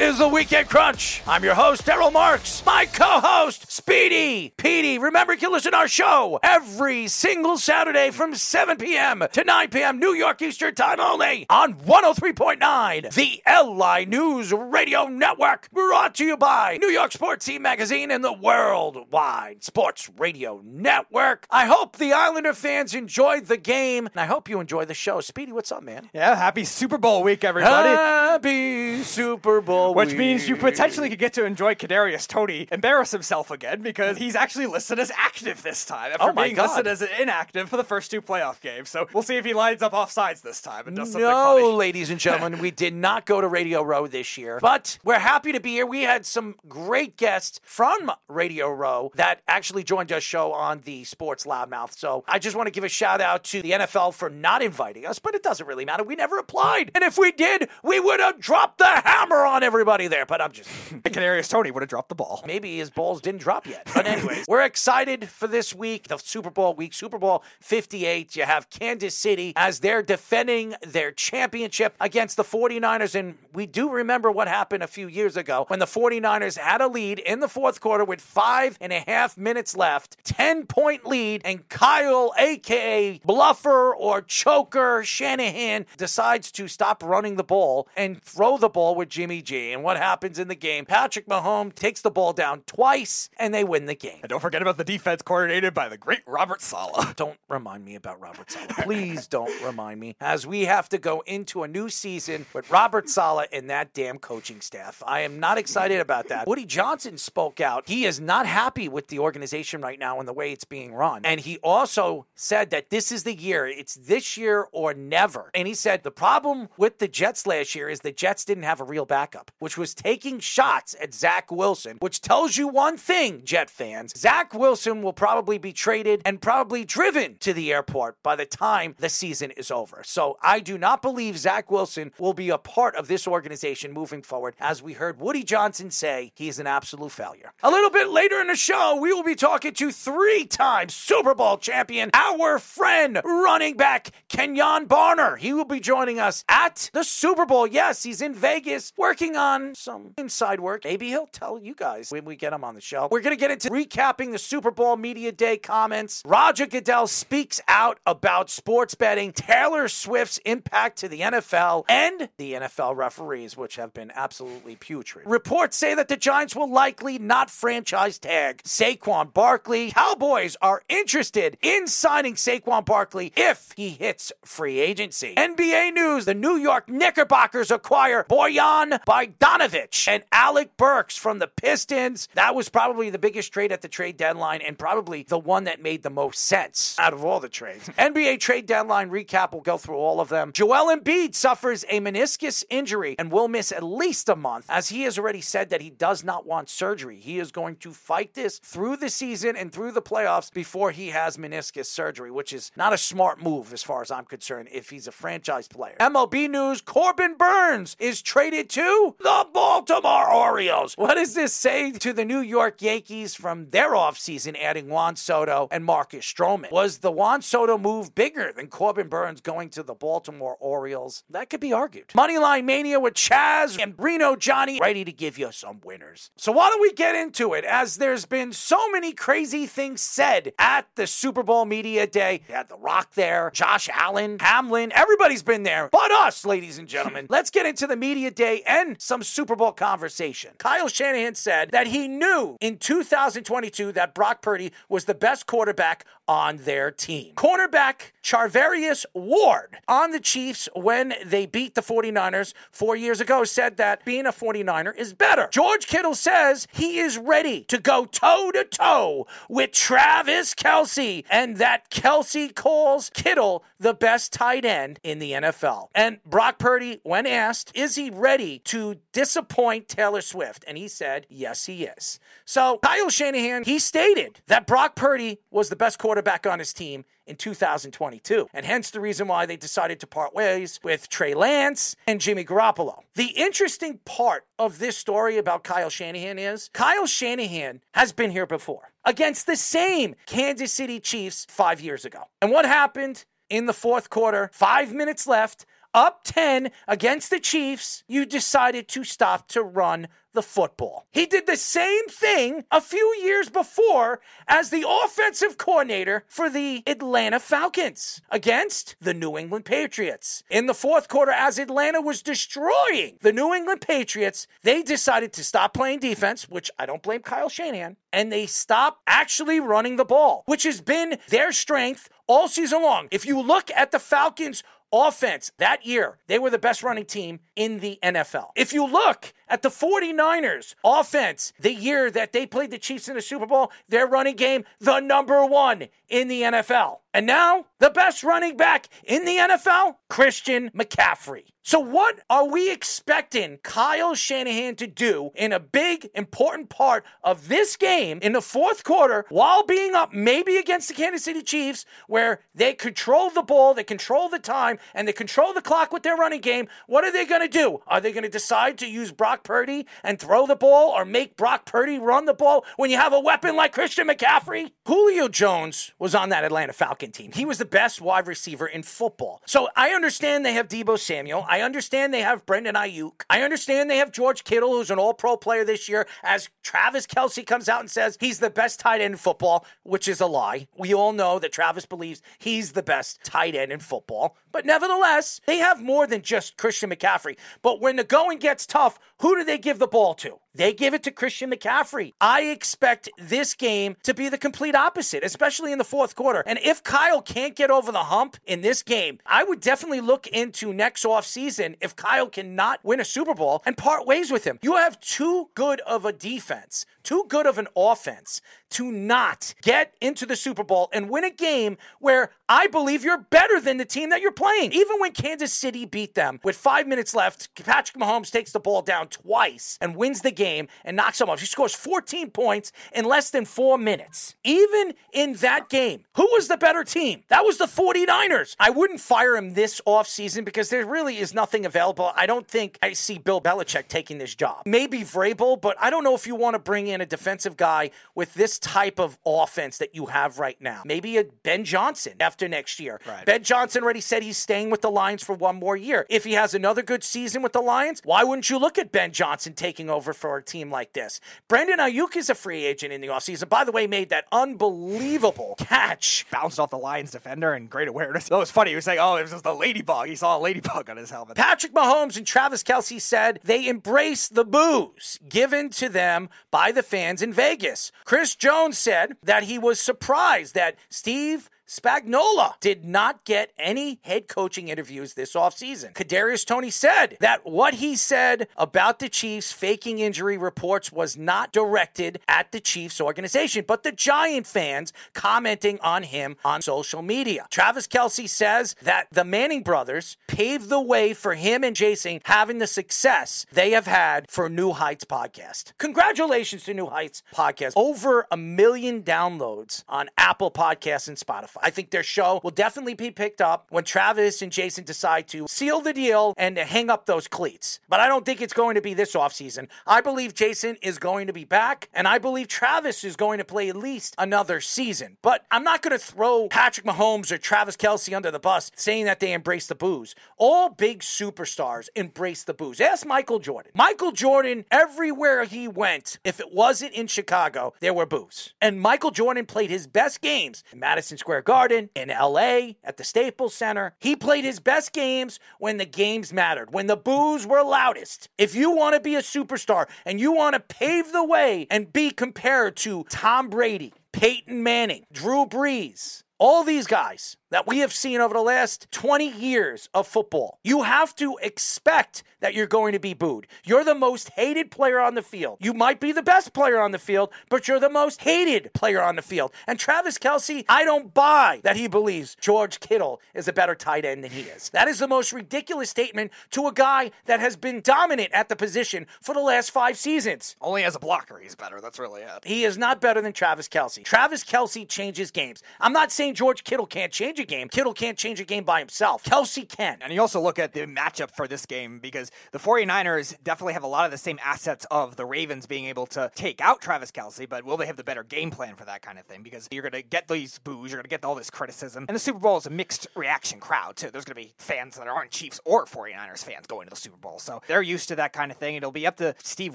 is the Weekend Crunch. I'm your host, Errol Marks. My co-host, Speedy Petey. Remember, you can listen to our show every single Saturday from 7 p.m. to 9 p.m. New York Eastern Time only on 103.9, the LI News Radio Network. Brought to you by New York Sports Team Magazine and the Worldwide Sports Radio Network. I hope the Islander fans enjoyed the game, and I hope you enjoy the show. Speedy, what's up, man? Yeah, happy Super Bowl week, everybody. Happy Super Bowl Which means you potentially could get to enjoy Kadarius Toney embarrass himself again because he's actually listed as active this time after Oh being God. listed as inactive for the first two playoff games. So we'll see if he lines up off sides this time and does something No, funny. ladies and gentlemen, we did not go to Radio Row this year, but we're happy to be here. We had some great guests from Radio Row that actually joined our show on the Sports Loudmouth. So I just want to give a shout out to the NFL for not inviting us, but it doesn't really matter. We never applied. And if we did, we would have dropped the hammer on everybody there. But I'm just. Kadarius Toney would have dropped the ball. Maybe his balls didn't drop yet. But anyways, we're excited for this week, the Super Bowl week, Super Bowl 58. You have Kansas City as they're defending their championship against the 49ers. And we do remember what happened a few years ago when the 49ers had a lead in the fourth quarter with five and a half minutes left, 10 point lead, and Kyle, aka Bluffer or Choker Shanahan, decides to stop running the ball and throw the ball with Jimmy G. And what happens in the game? Patrick Mahomes takes the ball down twice and they win the game. And don't forget about the defense coordinated by the great Robert Saleh. Don't remind me about Robert Saleh. Please don't remind me. As we have to go into a new season with Robert Saleh and that damn coaching staff. I am not excited about that. Woody Johnson spoke out. He is not happy with the organization right now and the way it's being run. And he also said that this is the year. It's this year or never. And he said the problem with the Jets last year is the Jets didn't have a real backup, which was taking shots at Zach Wilson, which tells you one thing, Jet fans. Zach Wilson will probably be traded and probably driven to the airport by the time the season is over. So I do not believe Zach Wilson will be a part of this organization moving forward. As we heard Woody Johnson say, he is an absolute failure. A little bit later in the show, we will be talking to three time Super Bowl champion, our friend, running back Kenjon Barner. He will be joining us at the Super Bowl. Yes, he's in Vegas working on some inside work. Maybe he'll tell you guys when we get him on the show. We're going to get into recapping the Super Bowl Media Day comments. Roger Goodell speaks out about sports betting, Taylor Swift's impact to the NFL, and the NFL referees, which have been absolutely putrid. Reports say that the Giants will likely not franchise tag Saquon Barkley. Cowboys are interested in signing Saquon Barkley if he hits free agency. NBA news the New York Knickerbockers acquire Bojan Bogdanovic and Alec Burks from the Pistons. That was probably the biggest trade at the trade deadline and probably the one that made the most sense out of all the trades. NBA trade deadline recap, we'll go through all of them. Joel Embiid suffers a meniscus injury and will miss at least a month, as he has already said that he does not want surgery. He is going to fight this through the season and through the playoffs before he has meniscus surgery, which is not a smart move as far as I'm concerned if he's a franchise player. MLB news Corbin Burnes is traded to the Baltimore Orioles. What does this say to the New York Yankees from their offseason adding Juan Soto and Marcus Stroman? Was the Juan Soto move bigger than Corbin Burnes going to the Baltimore Orioles? That could be argued. Moneyline Mania with Chaz and Reno Johnny ready to give you some winners. So why don't we get into it? As there's been so many crazy things said at the Super Bowl Media Day. You had The Rock there, Josh Allen, Hamlin, everybody's been there, but us, ladies and gentlemen. Let's get into the Media Day and some Super Bowl conversation. Kyle Shanahan said that he knew in 2022 that Brock Purdy was the best quarterback on their team. Cornerback Charvarius Ward on the Chiefs when they beat the 49ers four years ago said that being a 49er is better. George Kittle says he is ready to go toe to toe with Travis Kelce and that Kelce calls Kittle the best tight end in the NFL. And Brock Purdy, when asked, is he ready to disappoint Taylor Swift? And he said, yes, he is. So Kyle Shanahan, he stated that Brock Purdy was the best quarterback on his team in 2022, and hence the reason why they decided to part ways with Trey Lance and Jimmy Garoppolo. The interesting part of this story about Kyle Shanahan is Kyle Shanahan has been here before against the same Kansas City Chiefs five years ago. And what happened in the fourth quarter? Five minutes left up 10 against the Chiefs, you decided to stop to run the football. He did the same thing a few years before as the offensive coordinator for the Atlanta Falcons against the New England Patriots. In the fourth quarter, as Atlanta was destroying the New England Patriots, they decided to stop playing defense, which I don't blame Kyle Shanahan, and they stopped actually running the ball, which has been their strength all season long. If you look at the Falcons' offense that year, they were the best running team in the NFL. If you look at the 49ers offense, the year that they played the Chiefs in the Super Bowl, their running game, the number one in the NFL. And now, the best running back in the NFL, Christian McCaffrey. So, what are we expecting Kyle Shanahan to do in a big, important part of this game in the fourth quarter while being up maybe against the Kansas City Chiefs, where they control the ball, they control the time, and they control the clock with their running game? What are they going to do? Are they going to decide to use Brock Purdy and throw the ball or make Brock Purdy run the ball when you have a weapon like Christian McCaffrey? Julio Jones was on that Atlanta Falcon team. He was the best wide receiver in football. So I understand they have Deebo Samuel. I understand they have Brandon Aiyuk. I understand they have George Kittle, who's an all pro player this year, as Travis Kelce comes out and says he's the best tight end in football, which is a lie. We all know that Travis believes he's the best tight end in football. But nevertheless, they have more than just Christian McCaffrey. But when the going gets tough, who do they give the ball to? They give it to Christian McCaffrey. I expect this game to be the complete opposite, especially in the fourth quarter. And if Kyle can't get over the hump in this game, I would definitely look into next offseason if Kyle cannot win a Super Bowl and part ways with him. You have too good of a defense, too good of an offense to not get into the Super Bowl and win a game where I believe you're better than the team that you're playing. Even when Kansas City beat them with five minutes left, Patrick Mahomes takes the ball down twice and wins the game and knocks them off. He scores 14 points in less than four minutes. Even in that game, who was the better team? That was the 49ers. I wouldn't fire him this offseason because there really is nothing available. I don't think I see Bill Belichick taking this job. Maybe Vrabel, but I don't know if you want to bring in a defensive guy with this type of offense that you have right now. Maybe a Ben Johnson after next year. Right. Ben Johnson already said he's staying with the Lions for one more year. If he has another good season with the Lions, why wouldn't you look at Ben Johnson taking over for a team like this? Brandon Aiyuk is a free agent in the offseason. By the way, made that unbelievable catch. Bounced off the Lions defender and great awareness. That was funny. He was saying, oh, it was just the ladybug. He saw a ladybug on his helmet. Patrick Mahomes and Travis Kelce said they embrace the boos given to them by the fans in Vegas. Chris Jones said that he was surprised that Steve Spagnuolo did not get any head coaching interviews this offseason. Kadarius Toney said that what he said about the Chiefs faking injury reports was not directed at the Chiefs organization, but the Giant fans commenting on him on social media. Travis Kelce says that the Manning brothers paved the way for him and Jason having the success they have had for New Heights podcast. Congratulations to New Heights podcast. Over a million downloads on Apple Podcasts and Spotify. I think their show will definitely be picked up when Travis and Jason decide to seal the deal and hang up those cleats. But I don't think it's going to be this offseason. I believe Jason is going to be back, and I believe Travis is going to play at least another season. But I'm not going to throw Patrick Mahomes or Travis Kelce under the bus saying that they embrace the boos. All big superstars embrace the boos. Ask Michael Jordan. Michael Jordan, everywhere he went, if it wasn't in Chicago, there were boos. And Michael Jordan played his best games in Madison Square Garden, in LA, at the Staples Center. He played his best games when the games mattered, when the boos were loudest. If you want to be a superstar and you want to pave the way and be compared to Tom Brady, Peyton Manning, Drew Brees, all these guys that we have seen over the last 20 years of football, you have to expect that you're going to be booed. You're the most hated player on the field. You might be the best player on the field, but you're the most hated player on the field. And Travis Kelce, I don't buy that he believes George Kittle is a better tight end than he is. That is the most ridiculous statement to a guy that has been dominant at the position for the last five seasons. Only as a blocker, he's better. That's really it. He is not better than Travis Kelce. Travis Kelce changes games. I'm not saying George Kittle can't change a game. Kittle can't change a game by himself. Kelce can. And you also look at the matchup for this game because the 49ers definitely have a lot of the same assets of the Ravens being able to take out Travis Kelce, but will they have the better game plan for that kind of thing? Because you're going to get these boos, you're going to get all this criticism. And the Super Bowl is a mixed reaction crowd, too. There's going to be fans that aren't Chiefs or 49ers fans going to the Super Bowl. So they're used to that kind of thing. It'll be up to Steve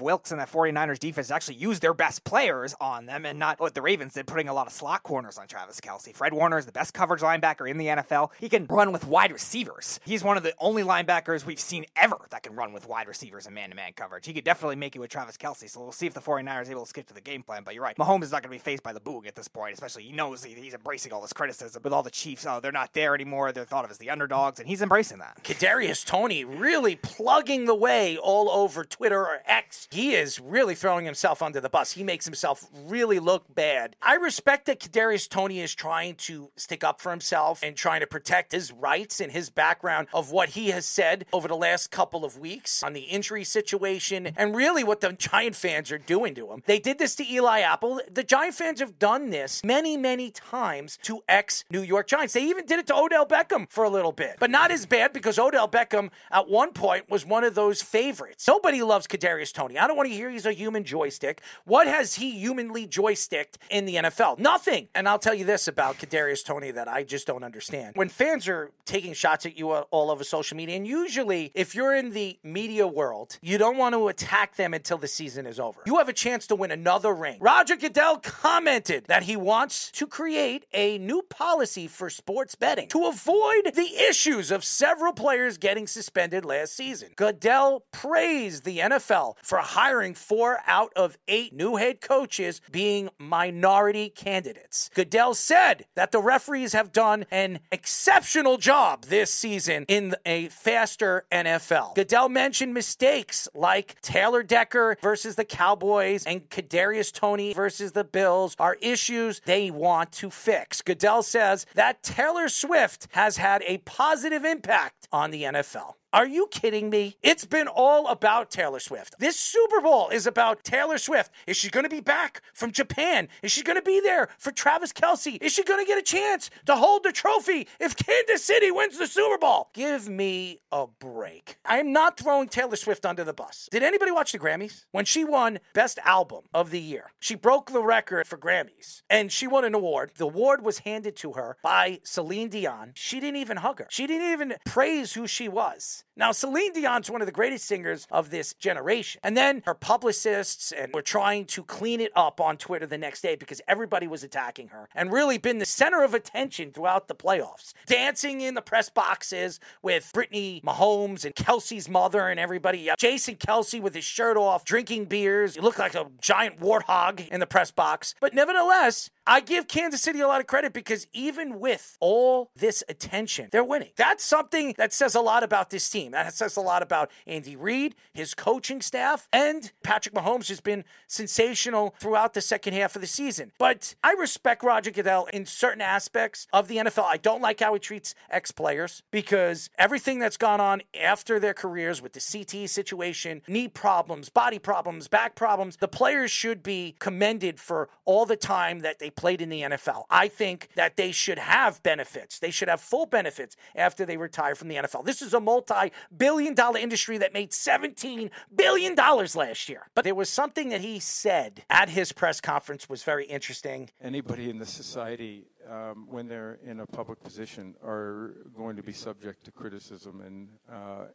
Wilks and that 49ers defense to actually use their best players on them and not what the Ravens did, putting a lot of slot corners on Travis Kelce. Fred Warner is the best coverage linebacker in the NFL. He can run with wide receivers. He's one of the only linebackers we've seen ever that can run with wide receivers and man to man coverage. He could definitely make it with Travis Kelce. So we'll see if the 49ers are able to stick to the game plan. But you're right. Mahomes is not going to be faced by the booing at this point, especially he knows he's embracing all this criticism with all the Chiefs. Oh, they're not there anymore. They're thought of as the underdogs, and he's embracing that. Kadarius Toney really plugging the way all over Twitter or X. He is really throwing himself under the bus. He makes himself really look bad. I respect that Kadarius Toney is trying to stick up for himself and trying to protect his rights and his background of what he has said over the last couple of weeks on the injury situation and really what the Giant fans are doing to him. They did this to Eli Apple. The Giant fans have done this many, many times to ex New York Giants. They even did it to Odell Beckham for a little bit, but not as bad because Odell Beckham at one point was one of those favorites. Nobody loves Kadarius Toney. I don't want to hear he's a human joystick. What has he humanly joysticked in the NFL? Nothing. And I'll tell you this about Kadarius Toney that I just don't understand. When fans are taking shots at you all over social media, and usually if you're in the media world, you don't want to attack them until the season is over. You have a chance to win another ring. Roger Goodell commented that he wants to create a new policy for sports betting to avoid the issues of several players getting suspended last season. Goodell praised the NFL for hiring four out of eight new head coaches being minority candidates. Goodell said that the referees have done an exceptional job this season in a faster NFL. Goodell mentioned mistakes like Taylor Decker versus the Cowboys and Kadarius Toney versus the Bills are issues they want to fix. Goodell says that Taylor Swift has had a positive impact on the NFL. Are you kidding me? It's been all about Taylor Swift. This Super Bowl is about Taylor Swift. Is she going to be back from Japan? Is she going to be there for Travis Kelce? Is she going to get a chance to hold the trophy if Kansas City wins the Super Bowl? Give me a break. I am not throwing Taylor Swift under the bus. Did anybody watch the Grammys? When she won Best Album of the Year, she broke the record for Grammys and she won an award. The award was handed to her by Celine Dion. She didn't even hug her, she didn't even praise who she was. Now, Celine Dion's one of the greatest singers of this generation. And then her publicists and were trying to clean it up on Twitter the next day because everybody was attacking her and really been the center of attention throughout the playoffs. Dancing in the press boxes with Brittany Mahomes and Kelce's mother and everybody. Jason Kelce with his shirt off, drinking beers. He looked like a giant warthog in the press box. But nevertheless, I give Kansas City a lot of credit because even with all this attention, they're winning. That's something that says a lot about this team. That says a lot about Andy Reid, his coaching staff, and Patrick Mahomes has been sensational throughout the second half of the season. But I respect Roger Goodell in certain aspects of the NFL. I don't like how he treats ex players because everything that's gone on after their careers with the CT situation, knee problems, body problems, back problems, the players should be commended for all the time that they played in the NFL. I think that they should have benefits. They should have full benefits after they retire from the NFL. This is a multi billion dollar industry that made $17 billion last year. But there was something that he said at his press conference was very interesting. Anybody in the society, um, when they're in a public position, are going to be subject to criticism. And uh,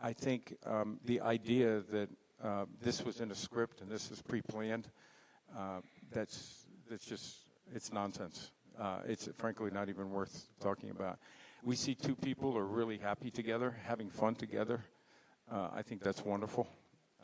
I think um, the idea that uh, this was in a script and this is pre planned, uh, that's that's just it's nonsense. Uh, it's frankly not even worth talking about. We see two people are really happy together, having fun together. Uh, I think that's wonderful,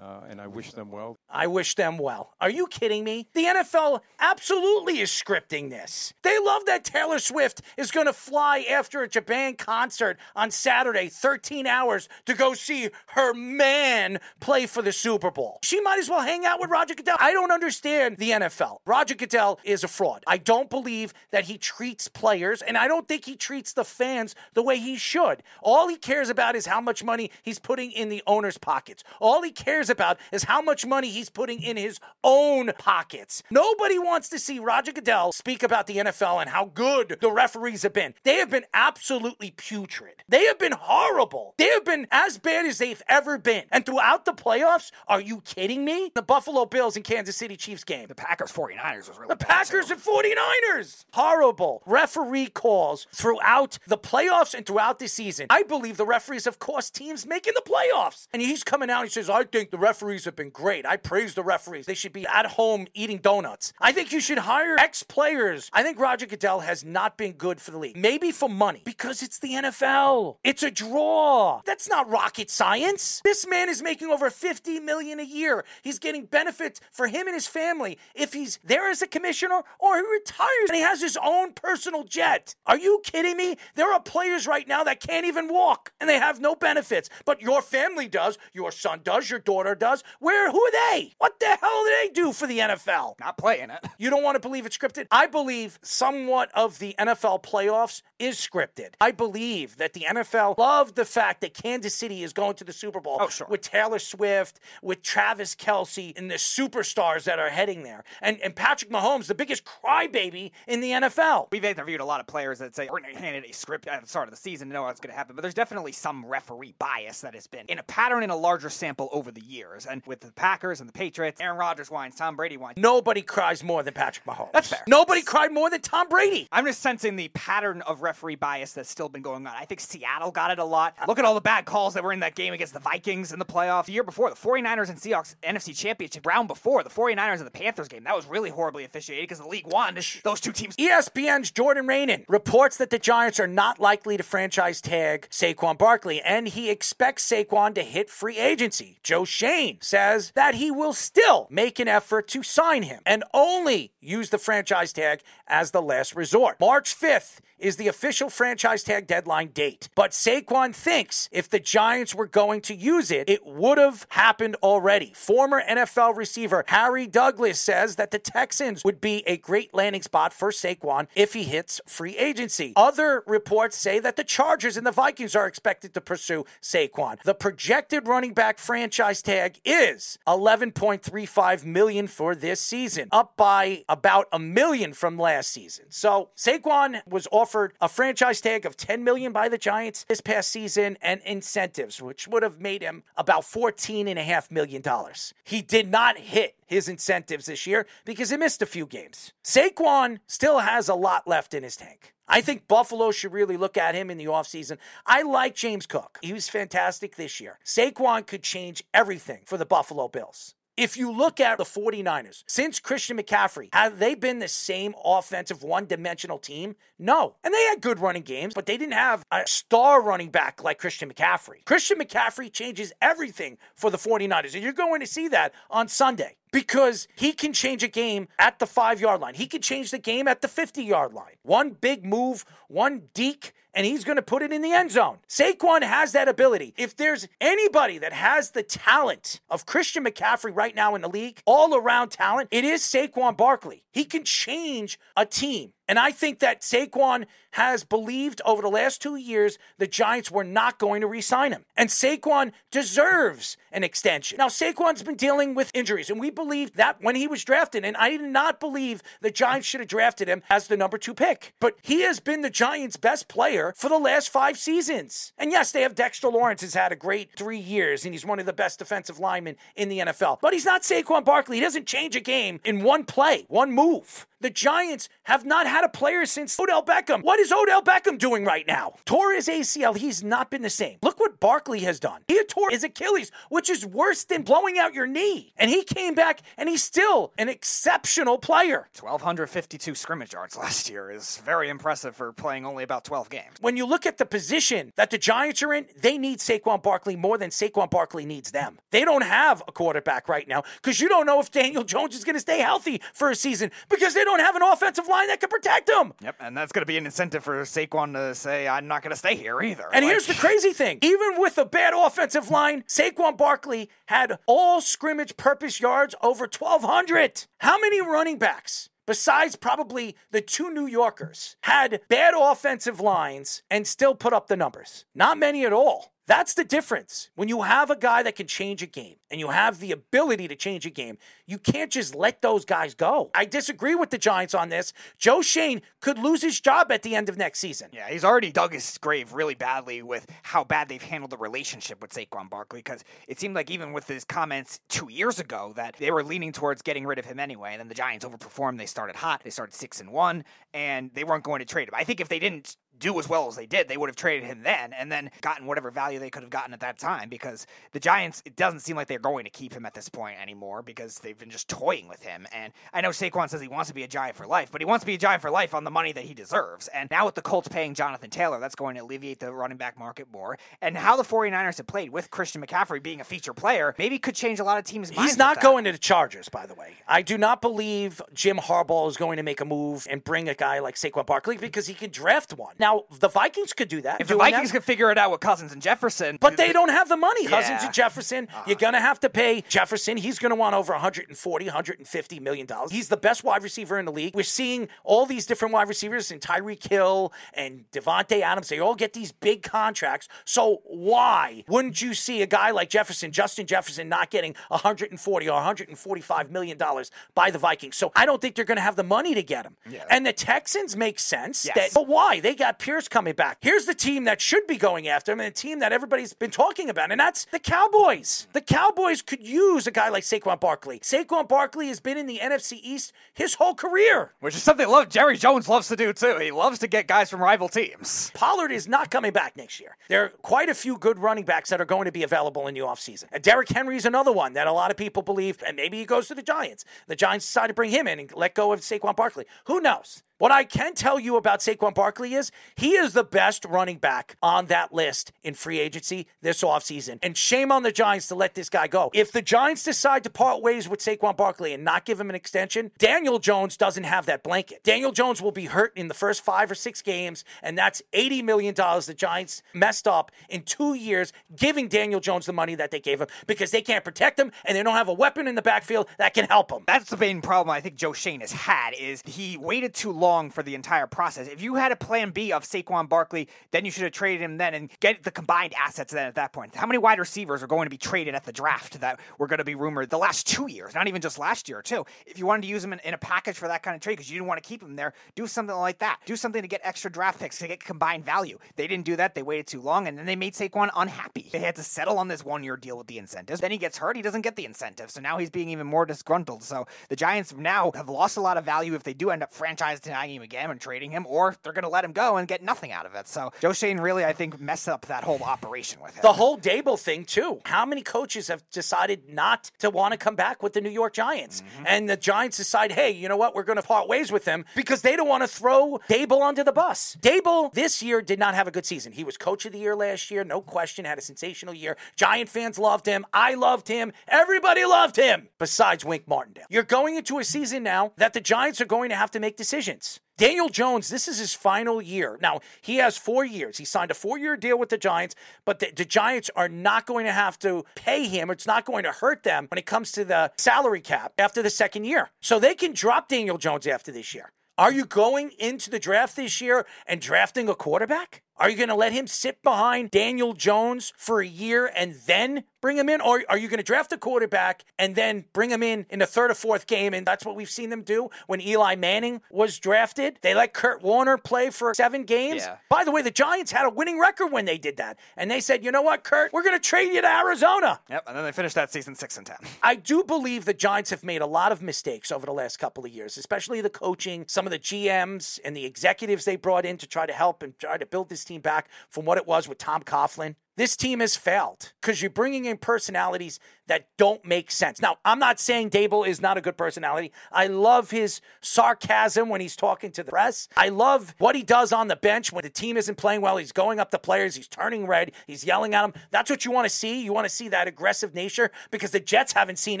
uh, and I wish them well. I wish them well. Are you kidding me? The NFL absolutely is scripting this. They love that Taylor Swift is going to fly after a Japan concert on Saturday, 13 hours, to go see her man play for the Super Bowl. She might as well hang out with Roger Goodell. I don't understand the NFL. Roger Goodell is a fraud. I don't believe that he treats players, and I don't think he treats the fans the way he should. All he cares about is how much money he's putting in the owner's pockets. All he cares about is how much money he's putting in his own pockets. Nobody wants to see Roger Goodell speak about the NFL and how good the referees have been. They have been absolutely putrid. They have been horrible. They have been as bad as they've ever been. And throughout the playoffs, are you kidding me? The Buffalo Bills and Kansas City Chiefs game. The Packers 49ers was really The Packers too. and 49ers. Horrible referee calls throughout the playoffs and throughout the season. I believe the referees have cost teams making the playoffs. And he's coming out and he says, I think the referees have been great. I praise the referees. They should be at home eating donuts. I think you should hire ex players. I think Roger Goodell has not been good for the league. Maybe for money because it's the NFL. It's a draw. That's not rocket science. This man is making over 50 million a year. He's getting benefits for him and his family if he's there as a commissioner or he retires and he has his own personal jet. Are you kidding me? There are players right now that can't even walk and they have no benefits, but your family does, your son does, your daughter does. Where who are they? What the hell do they do for the NFL? Not playing it. You don't want to believe it's scripted? I believe somewhat of the NFL playoffs is scripted. I believe that the NFL loved the fact that Kansas City is going to the Super Bowl Oh, sure. with Taylor Swift, with Travis Kelce, and the superstars that are heading there. And, and Patrick Mahomes, the biggest crybaby in the NFL. We've interviewed a lot of players that say we're to a script at the start of the season to know what's going to happen, but there's definitely some referee bias that has been in a pattern in a larger sample over the years. And with the Packers and the Patriots, Aaron Rodgers whines, Tom Brady whines. Nobody cries more than Patrick Mahomes. That's fair. Nobody cried more than Tom Brady. I'm just sensing the pattern of referee bias that's still been going on. I think Seattle got it a lot. Look at all the bad calls that were in that game against the Vikings in the playoffs. The year before, the 49ers and Seahawks NFC Championship round before, the 49ers and the Panthers game. That was really horribly officiated because the league won. Those two teams. ESPN's Jordan Raanan reports that the Giants are not likely to franchise tag Saquon Barkley, and he expects Saquon to hit free agency. Joe Schoen says that he will still make an effort to sign him and only use the franchise tag as the last resort. March 5th is the official franchise tag deadline date. But Saquon thinks if the Giants were going to use it, it would have happened already. Former NFL receiver Harry Douglas says that the Texans would be a great landing spot for Saquon if he hits free agency. Other reports say that the Chargers and the Vikings are expected to pursue Saquon. The projected running back franchise tag is 11.35 million for this season, up by about a million from last season. So Saquon was offered a franchise tag of 10 million by the Giants this past season and incentives, which would have made him about 14 and a half million dollars. He did not hit his incentives this year because he missed a few games. Saquon still has a lot left in his tank. I think Buffalo should really look at him in the offseason. I like James Cook. He was fantastic this year. Saquon could change everything for the Buffalo Bills. If you look at the 49ers, since Christian McCaffrey, have they been the same offensive one dimensional team? No. And they had good running games, but they didn't have a star running back like Christian McCaffrey. Christian McCaffrey changes everything for the 49ers, and you're going to see that on Sunday because he can change a game at the five yard line. He can change the game at the 50 yard line. One big move, one deke, and he's going to put it in the end zone. Saquon has that ability. If there's anybody that has the talent of Christian McCaffrey right now in the league, all around talent, it is Saquon Barkley. He can change a team. And I think that Saquon has believed over the last two years the Giants were not going to re sign him. And Saquon deserves an extension. Now, Saquon's been dealing with injuries, and we believed that when he was drafted. And I did not believe the Giants should have drafted him as the number two pick. But he has been the Giants' best player for the last five seasons. And yes, they have Dexter Lawrence has had a great three years, and he's one of the best defensive linemen in the NFL. But he's not Saquon Barkley. He doesn't change a game in one play, one move. The Giants have not had a player since Odell Beckham. What is Odell Beckham doing right now? Tore his ACL. He's not been the same. Look what Barkley has done. He had tore his Achilles, which is worse than blowing out your knee. And he came back and he's still an exceptional player. 1,252 scrimmage yards last year is very impressive for playing only about 12 games. When you look at the position that the Giants are in, they need Saquon Barkley more than Saquon Barkley needs them. They don't have a quarterback right now because you don't know if Daniel Jones is going to stay healthy for a season because they don't have an offensive line that can protect him. Yep, and that's going to be an incentive for Saquon to say, I'm not going to stay here either. And Like- here's the crazy thing even with a bad offensive line, Saquon Barkley had all scrimmage purpose yards over 1,200. How many running backs? Besides probably the two New Yorkers, had bad offensive lines and still put up the numbers. Not many at all. That's the difference. When you have a guy that can change a game and you have the ability to change a game, you can't just let those guys go. I disagree with the Giants on this. Joe Schoen could lose his job at the end of next season. Yeah, he's already dug his grave really badly with how bad they've handled the relationship with Saquon Barkley because it seemed like even with his comments two years ago that they were leaning towards getting rid of him anyway. And then the Giants overperformed. They started hot. They started six and one, and they weren't going to trade him. I think if they didn't do as well as they did, they would have traded him then and then gotten whatever value they could have gotten at that time because the Giants, it doesn't seem like they're going to keep him at this point anymore because they've been just toying with him. And I know Saquon says he wants to be a Giant for life, but he wants to be a Giant for life on the money that he deserves. And now with the Colts paying Jonathan Taylor, that's going to alleviate the running back market more. And how the 49ers have played with Christian McCaffrey being a feature player maybe could change a lot of teams' minds. He's not going to the Chargers, by the way. I do not believe Jim Harbaugh is going to make a move and bring a guy like Saquon Barkley because he can draft one. Now, the Vikings could do that. If the Vikings that, could figure it out with Cousins and Jefferson, but they don't have the money. Cousins Yeah. Uh-huh. and Jefferson, you're going to have to pay Jefferson. He's going to want over 140, 150 million dollars. He's the best wide receiver in the league. We're seeing all these different wide receivers and Tyreek Hill and Davante Adams. They all get these big contracts. So why wouldn't you see a guy like Jefferson, Justin Jefferson, not getting 140 or 145 million dollars by the Vikings? So I don't think they're going to have the money to get him. And the Texans make sense. Yes. That, but why? They got Pierce coming back. Here's the team that should be going after him and the team that everybody's been talking about, and that's the Cowboys. The Cowboys could use a guy like Saquon Barkley. Saquon Barkley has been in the NFC East his whole career. which is something love Jerry Jones loves to do too. He loves to get guys from rival teams. Pollard is not coming back next year. There are quite a few good running backs that are going to be available in the offseason. And Derrick Henry is another one that a lot of people believe, and maybe he goes to the Giants. The Giants decide to bring him in and let go of Saquon Barkley. Who knows? What I can tell you about Saquon Barkley is he is the best running back on that list in free agency this offseason. And shame on the Giants to let this guy go. If the Giants decide to part ways with Saquon Barkley and not give him an extension, Daniel Jones doesn't have that blanket. Daniel Jones will be hurt in the first five or six games, and that's $80 million the Giants messed up in two years giving Daniel Jones the money that they gave him because they can't protect him and they don't have a weapon in the backfield that can help him. That's the main problem I think Joe Schoen has had is he waited too long for the entire process. If you had a plan B of Saquon Barkley, then you should have traded him then and get the combined assets then at that point. How many wide receivers are going to be traded at the draft that were going to be rumored the last two years, not even just last year too? If you wanted to use him in, in a package for that kind of trade because you didn't want to keep him there, do something like that. Do something to get extra draft picks to get combined value. They didn't do that. They waited too long and then they made Saquon unhappy. They had to settle on this one year deal with the incentives. Then he gets hurt. He doesn't get the incentive. So now he's being even more disgruntled. So the Giants now have lost a lot of value if they do end up franchise tagging him again and trading him, or they're going to let him go and get nothing out of it. So Joe Schoen really, I think, messed up that whole operation with him. The whole Daboll thing, too. How many coaches have decided not to want to come back with the New York Giants? Mm-hmm. And the Giants decide, hey, you know what? We're going to part ways with them because they don't want to throw Daboll under the bus. Daboll this year did not have a good season. He was coach of the year last year, no question, had a sensational year. Giant fans loved him. I loved him. Everybody loved him, besides Wink Martindale. You're going into a season now that the Giants are going to have to make decisions. Daniel Jones, this is his final year. Now, he has four years. He signed a four year deal with the Giants, but the, the, Giants are not going to have to pay him. It's not going to hurt them when it comes to the salary cap after the second year. So they can drop Daniel Jones after this year. Are you going into the draft this year and drafting a quarterback? Are you going to let him sit behind Daniel Jones for a year and then bring him in? Or are you going to draft a quarterback and then bring him in in the third or fourth game? And that's what we've seen them do when Eli Manning was drafted. They let Kurt Warner play for seven games. Yeah. By the way, the Giants had a winning record when they did that. And they said, you know what, Kurt, we're going to trade you to Arizona. Yep, and then they finished that season six and ten. I do believe the Giants have made a lot of mistakes over the last couple of years, especially the coaching, some of the GMs and the executives they brought in to try to help and try to build this team back from what it was with Tom Coughlin. This team has failed because you're bringing in personalities that don't make sense. Now, I'm not saying Daboll is not a good personality. I love his sarcasm when he's talking to the press. I love what he does on the bench when the team isn't playing well. He's going up to players, he's turning red, he's yelling at them. That's what you want to see. You want to see that aggressive nature because the Jets haven't seen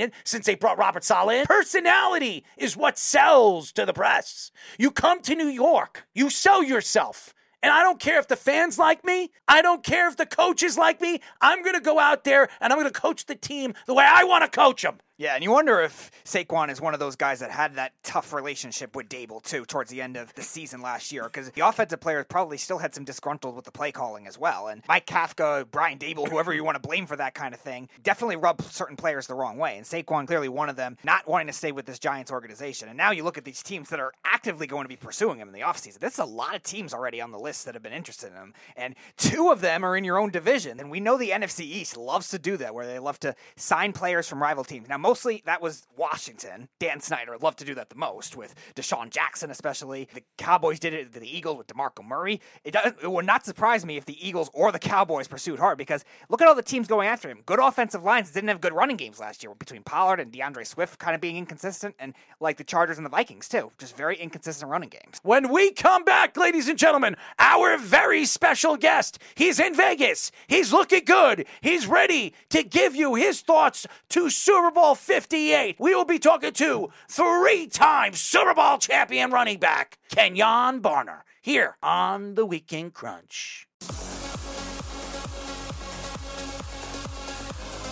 it since they brought Robert Saleh in. Personality is what sells to the press. You come to New York, you sell yourself. And I don't care if the fans like me. I don't care if the coaches like me. I'm going to go out there and I'm going to coach the team the way I want to coach them. Yeah, and you wonder if Saquon is one of those guys that had that tough relationship with Daboll too towards the end of the season last year, because the offensive players probably still had some disgruntled with the play calling as well. And Mike Kafka, Brian Daboll, whoever you want to blame for that kind of thing, definitely rubbed certain players the wrong way. And Saquon clearly one of them, not wanting to stay with this Giants organization. And now you look at these teams that are actively going to be pursuing him in the offseason. There's a lot of teams already on the list that have been interested in him, and two of them are in your own division. And we know the NFC East loves to do that, where they love to sign players from rival teams. Now, mostly that was Washington. Dan Snyder loved to do that the most with DeSean Jackson, especially. The Cowboys did it to the Eagles with DeMarco Murray. It, it would not surprise me if the Eagles or the Cowboys pursued hard because look at all the teams going after him. Good offensive lines didn't have good running games last year between Pollard and DeAndre Swift kind of being inconsistent, and like the Chargers and the Vikings too, just very inconsistent running games. When we come back, ladies and gentlemen, our very special guest, he's in Vegas. He's looking good. He's ready to give you his thoughts to Super Bowl 58. We will be talking to three time Super Bowl champion running back, Kenjon Barner, here on the Weekend Crunch.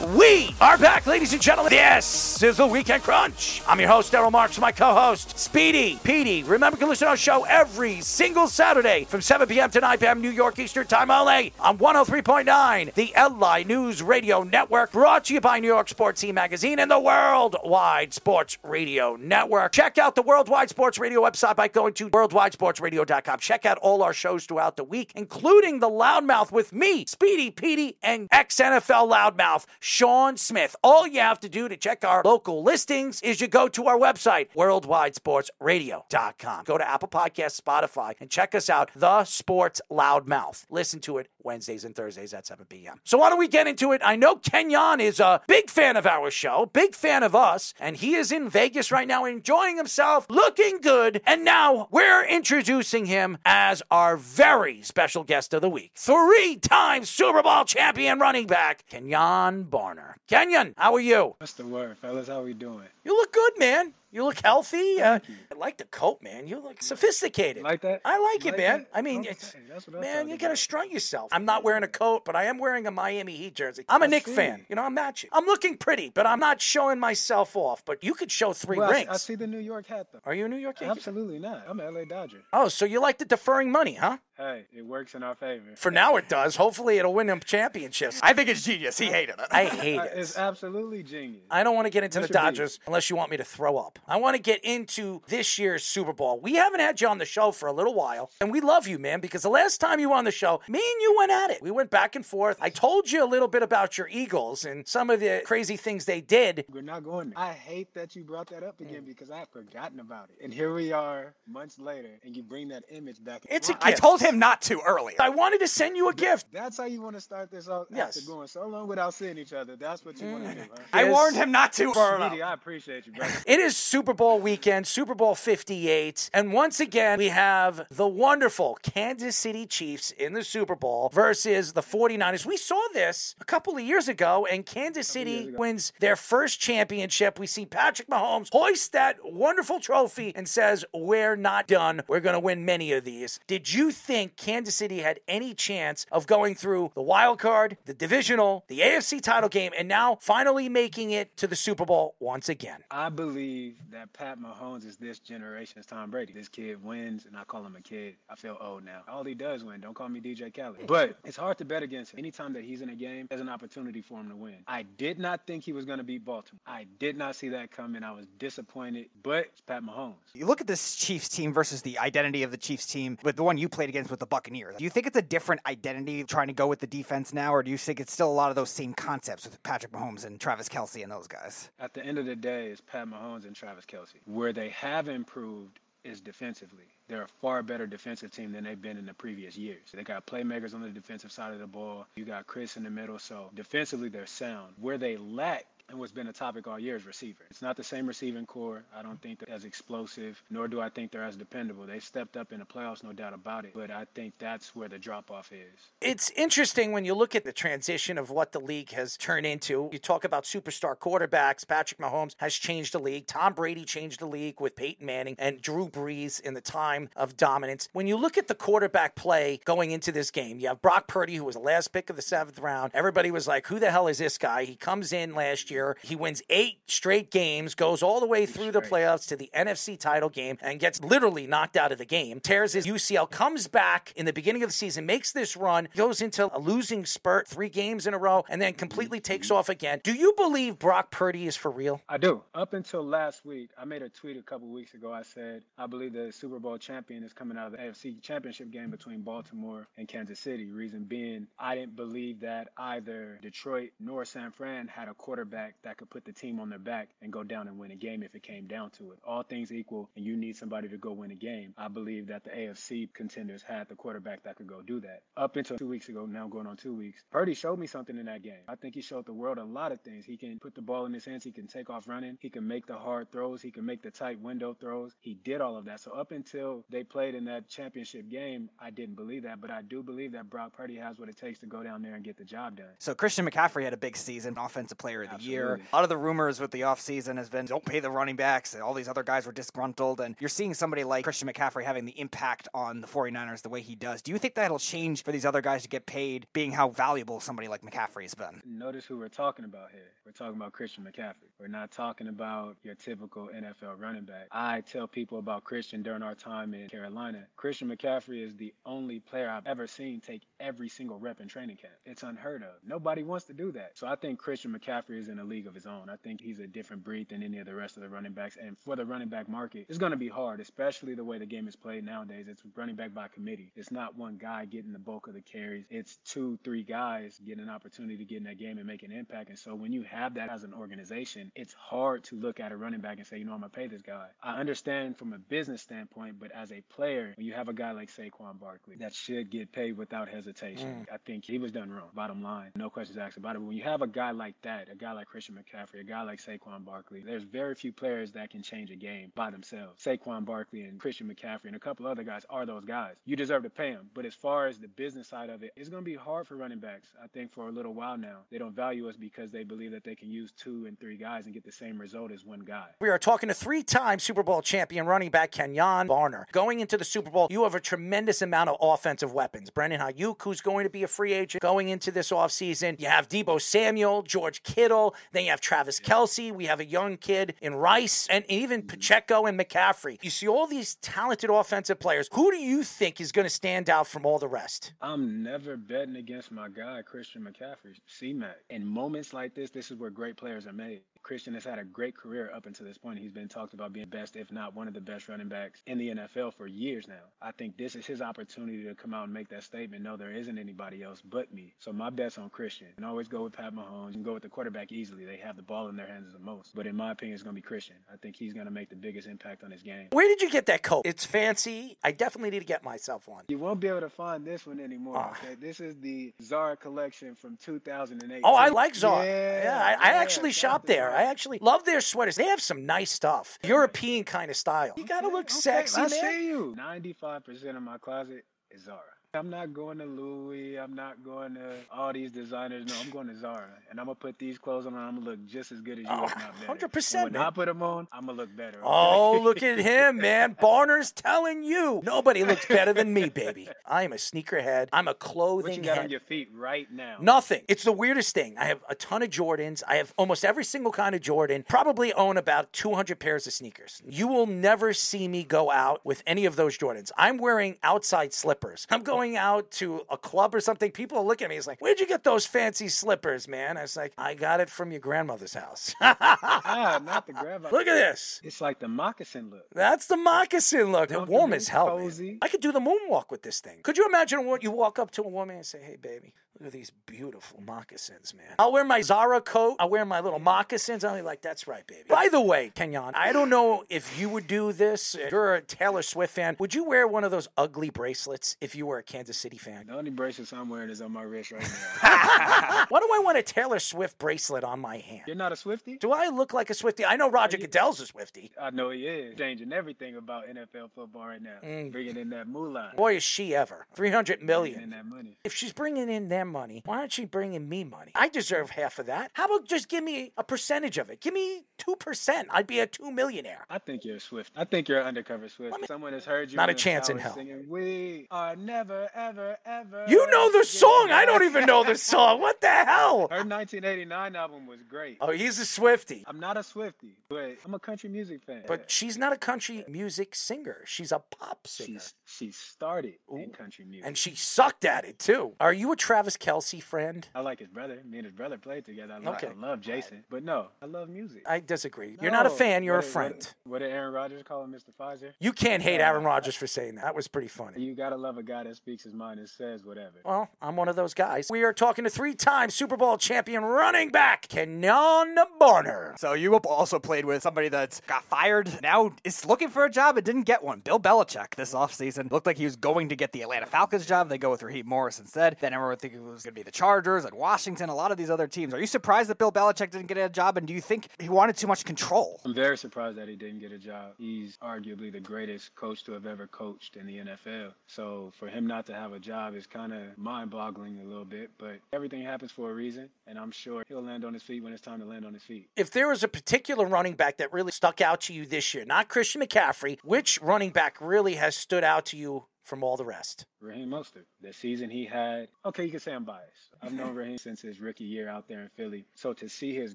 We are back, ladies and gentlemen. This is the Weekend Crunch. I'm your host, Daryl Marks, my co-host, Speedy Petey. Remember, you can listen to our show every single Saturday from 7 p.m. to 9 p.m. New York Eastern Time only on 103.9, the LI News Radio Network, brought to you by New York Sports Team Magazine and the Worldwide Sports Radio Network. Check out the Worldwide Sports Radio website by going to worldwidesportsradio.com. Check out all our shows throughout the week, including the Loudmouth with me, Speedy Petey, and ex-NFL Loudmouth, Sean Smith. All you have to do to check our local listings is you go to our website, worldwidesportsradio.com. Go to Apple Podcasts, Spotify, and check us out, The Sports Loudmouth. Listen to it Wednesdays and Thursdays at 7 p.m. So why don't we get into it? I know Kenjon is a big fan of our show, big fan of us, and he is in Vegas right now enjoying himself, looking good, and now we're introducing him as our very special guest of the week. Three-time Super Bowl champion running back, Kenjon Barner. Kenjon, how are you? What's the word, fellas? How are we doing? You look good, man. You look healthy. Uh, I like the coat, man. You look sophisticated. Like that? I like You it, man. that? I mean, Okay, it's, that's what I'm man, you gotta strut yourself. I'm not wearing a coat, but I am wearing a Miami Heat jersey. I'm a I Nick see. fan. You know, I'm matching. I'm looking pretty, but I'm not showing myself off. But you could show three Well, rings. I see the New York hat though. Are you a New York Yankee? Absolutely not. I'm an LA Dodger. Oh, so you like the deferring money, huh? Hey, it works in our favor. For now, it does. Hopefully, it'll win them championships. I think it's genius. He hated it. I hate it. It's absolutely genius. I don't want to get into the. Dodgers unless you want me to throw up. I want to get into this year's Super Bowl. We haven't had you on the show for a little while, and we love you, man, because the last time you were on the show, me and you went at it. We went back and forth. I told you a little bit about your Eagles and some of the crazy things they did. We're not going there. I hate that you brought that up again mm. because I had forgotten about it. And here we are months later, and you bring that image back. It's a I gift. told him not to earlier. I wanted to send you a gift. That's how you want to start this off Yes. after going so long without seeing each other. That's what you want to mm. do, huh? I Yes. warned him not to. Sweetie, I appreciate you, brother. It is Super Bowl weekend, Super Bowl 58. And once again, we have the wonderful Kansas City Chiefs in the Super Bowl versus the 49ers. We saw this a couple of years ago, and Kansas City wins their first championship. We see Patrick Mahomes hoist that wonderful trophy and says, We're not done. We're going to win many of these. Did you think Kansas City had any chance of going through the wild card, the divisional, the AFC title game, and now finally making it to the Super Bowl once again? I believe that Pat Mahomes is this generation's Tom Brady. This kid wins, and I call him a kid. I feel old now. All he does win. Don't call me DJ Khaled. But it's hard to bet against him. Anytime that he's in a game, there's an opportunity for him to win. I did not think he was going to beat Baltimore. I did not see that coming. I was disappointed. But it's Pat Mahomes. You look at this Chiefs team versus the identity of the Chiefs team, with the one you played against with the Buccaneers. Do you think it's a different identity trying to go with the defense now, or do you think it's still a lot of those same concepts with Patrick Mahomes and Travis Kelce and those guys? At the end of the day, it's Pat Mahomes and Travis Kelce. Where they have improved is defensively. They're a far better defensive team than they've been in the previous years. They got playmakers on the defensive side of the ball. You got Chris in the middle. So defensively, they're sound. Where they lack and what's been a topic all year is receiver. It's not the same receiving core. I don't think they're as explosive, nor do I think they're as dependable. They stepped up in the playoffs, no doubt about it. But I think that's where the drop off is. It's interesting when you look at the transition of what the league has turned into. You talk about superstar quarterbacks. Patrick Mahomes has changed the league. Tom Brady changed the league with Peyton Manning and Drew Brees in the time of dominance. When you look at the quarterback play going into this game, you have Brock Purdy, who was the last pick of the seventh round. Everybody was like, who the hell is this guy? He comes in last year year. He wins eight straight games, goes all the way through the playoffs to the NFC title game, and gets literally knocked out of the game. Tears his UCL, comes back in the beginning of the season, makes this run, goes into a losing spurt, three games in a row, and then completely takes off again. Do you believe Brock Purdy is for real? I do. Up until last week, I made a tweet a couple weeks ago. I said, I believe the Super Bowl champion is coming out of the AFC championship game between Baltimore and Kansas City. Reason being, I didn't believe that either Detroit nor San Fran had a quarterback that could put the team on their back and go down and win a game if it came down to it. All things equal, and you need somebody to go win a game. I believe that the AFC contenders had the quarterback that could go do that. Up until two weeks ago, now going on two weeks, Purdy showed me something in that game. I think he showed the world a lot of things. He can put the ball in his hands, he can take off running, he can make the hard throws, he can make the tight window throws. He did all of that. So up until they played in that championship game, I didn't believe that, but I do believe that Brock Purdy has what it takes to go down there and get the job done. So Christian McCaffrey had a big season, offensive player of the Absolutely. year. A lot of the rumors with the offseason has been don't pay the running backs. All these other guys were disgruntled. And you're seeing somebody like Christian McCaffrey having the impact on the 49ers the way he does. Do you think that'll change for these other guys to get paid, being how valuable somebody like McCaffrey has been? Notice who we're talking about here. We're talking about Christian McCaffrey. We're not talking about your typical NFL running back. I tell people about Christian during our time in Carolina. Christian McCaffrey is the only player I've ever seen take every single rep in training camp. It's unheard of. Nobody wants to do that. So I think Christian McCaffrey is in a league of his own. I think he's a different breed than any of the rest of the running backs. And for the running back market, it's going to be hard, especially the way the game is played nowadays. It's running back by committee. It's not one guy getting the bulk of the carries. It's two, three guys getting an opportunity to get in that game and make an impact. And so when you have that as an organization, it's hard to look at a running back and say, you know, I'm going to pay this guy. I understand from a business standpoint, but as a player, when you have a guy like Saquon Barkley that should get paid without hesitation, mm. I think he was done wrong. Bottom line, no questions asked about it. But when you have a guy like that, a guy like Christian McCaffrey, a guy like Saquon Barkley, there's very few players that can change a game by themselves. Saquon Barkley and Christian McCaffrey and a couple other guys are those guys. You deserve to pay them. But as far as the business side of it, it's going to be hard for running backs. I think for a little while now, they don't value us because they believe that they can use two and three guys and get the same result as one guy. We are talking to three time Super Bowl champion running back Kenjon Barner. Going into the Super Bowl, you have a tremendous amount of offensive weapons. Brandon Aiyuk, who's going to be a free agent going into this offseason. You have Deebo Samuel, George Kittle. Then you have Travis Kelce. We have a young kid in Rice, and even mm-hmm. Pacheco and McCaffrey. You see all these talented offensive players. Who do you think is going to stand out from all the rest? I'm never betting against my guy, Christian McCaffrey, C-Mac. In moments like this, this is where great players are made. Christian has had a great career up until this point. He's been talked about being best, if not one of the best running backs in the NFL for years now. I think this is his opportunity to come out and make that statement. No, there isn't anybody else but me. So my bet's on Christian. And always go with Pat Mahomes. You can go with the quarterback easily. They have the ball in their hands the most. But in my opinion, it's going to be Christian. I think he's going to make the biggest impact on his game. Where did you get that coat? It's fancy. I definitely need to get myself one. You won't be able to find this one anymore. Ah. Okay? This is the Zara collection from 2008. Oh, I like Zara. Yeah, Yeah, I, I yeah, actually shout shop there. Zara. I actually love their sweaters. They have some nice stuff. European kind of style. You gotta look Okay, sexy, I man. see you. 95% of my closet is Zara. I'm not going to Louis. I'm not going to all these designers. No, I'm going to Zara. And I'm going to put these clothes on and I'm going to look just as good as you, Oh, if not better. 100%, And oh, when man. I put them on, I'm going to look better. okay? Oh, look at him, man. Barner's telling you. Nobody looks better than me, baby. I am a sneakerhead. I'm a clothing. What you got head. on your feet right now? Nothing. It's the weirdest thing. I have a ton of Jordans. I have almost every single kind of Jordan. Probably own about 200 pairs of sneakers. You will never see me go out with any of those Jordans. I'm wearing outside slippers. I'm going out to a club or something. People are looking at me. It's like, where'd you get those fancy slippers, man? I was like, I got it from your grandmother's house. Ah, not the grab. Look at this. It's like the moccasin look. That's the moccasin look. They're warm as hell. man. cozy. I could do the moonwalk with this thing. Could you imagine what you walk up to a woman and say, "Hey, baby, Look at these beautiful moccasins, man. I'll wear my Zara coat. I'll wear my little moccasins. I'll be like, that's right, baby. By the way, Kenjon, I don't know if you would do this. If you're a Taylor Swift fan. Would you wear one of those ugly bracelets if you were a Kansas City fan? The only bracelets I'm wearing is on my wrist right now. Why do I want a Taylor Swift bracelet on my hand? You're not a Swifty? Do I look like a Swifty? I know Roger Goodell's a Swifty. I know he is. Changing everything about NFL football right now. Mm. Bringing in that moolah. Boy, is she ever. 300 million. Bringing in that money. If she's bringing in their money, why aren't you bringing me money? I deserve half of that. How about just give me a percentage of it? Give me 2%. I'd be a two millionaire. I think you're a Swift. I think you're an undercover Swift. Someone has heard you. Not a chance in hell. Singing, we are never, ever, ever. You know the song. I don't even know the song. What the hell? Her 1989 album was great. Oh, he's a Swifty. I'm not a Swifty, but I'm a country music fan. But she's not a country music singer. She's a pop singer. She's, she started in country music. And she sucked at it too. Are you a Travis Kelce friend? I like his brother. Me and his brother played together. I, lo- Okay. I love Jason. But no, I love music. I disagree. You're not a fan, you're a What did- friend. What, what did Aaron Rodgers call him, Mr. Pfizer? You can't hate uh, Aaron Rodgers for saying that. That was pretty funny. You gotta love a guy that speaks his mind and says whatever. Well, I'm one of those guys. We are talking to three time Super Bowl champion running back, Kenjon Barner. So you also played with somebody that's got fired, now is looking for a job and didn't get one. Bill Belichick this offseason looked like he was going to get the Atlanta Falcons job. They go with Raheem Morris instead. Then everyone think it was going to be the Chargers and Washington, a lot of these other teams. Are you surprised that Bill Belichick didn't get a job? And do you think he wanted too much control? I'm very surprised that he didn't get a job. He's arguably the greatest coach to have ever coached in the NFL. So for him not to have a job is kind of mind boggling a little bit, but everything happens for a reason, and I'm sure he'll land on his feet when it's time to land on his feet. If there was a particular running back that really stuck out to you this year, not Christian McCaffrey, which running back really has stood out to you from all the rest? Raheem Mostert. The season he had, okay, you can say I'm biased. I've known Raheem since his rookie year out there in Philly. So to see his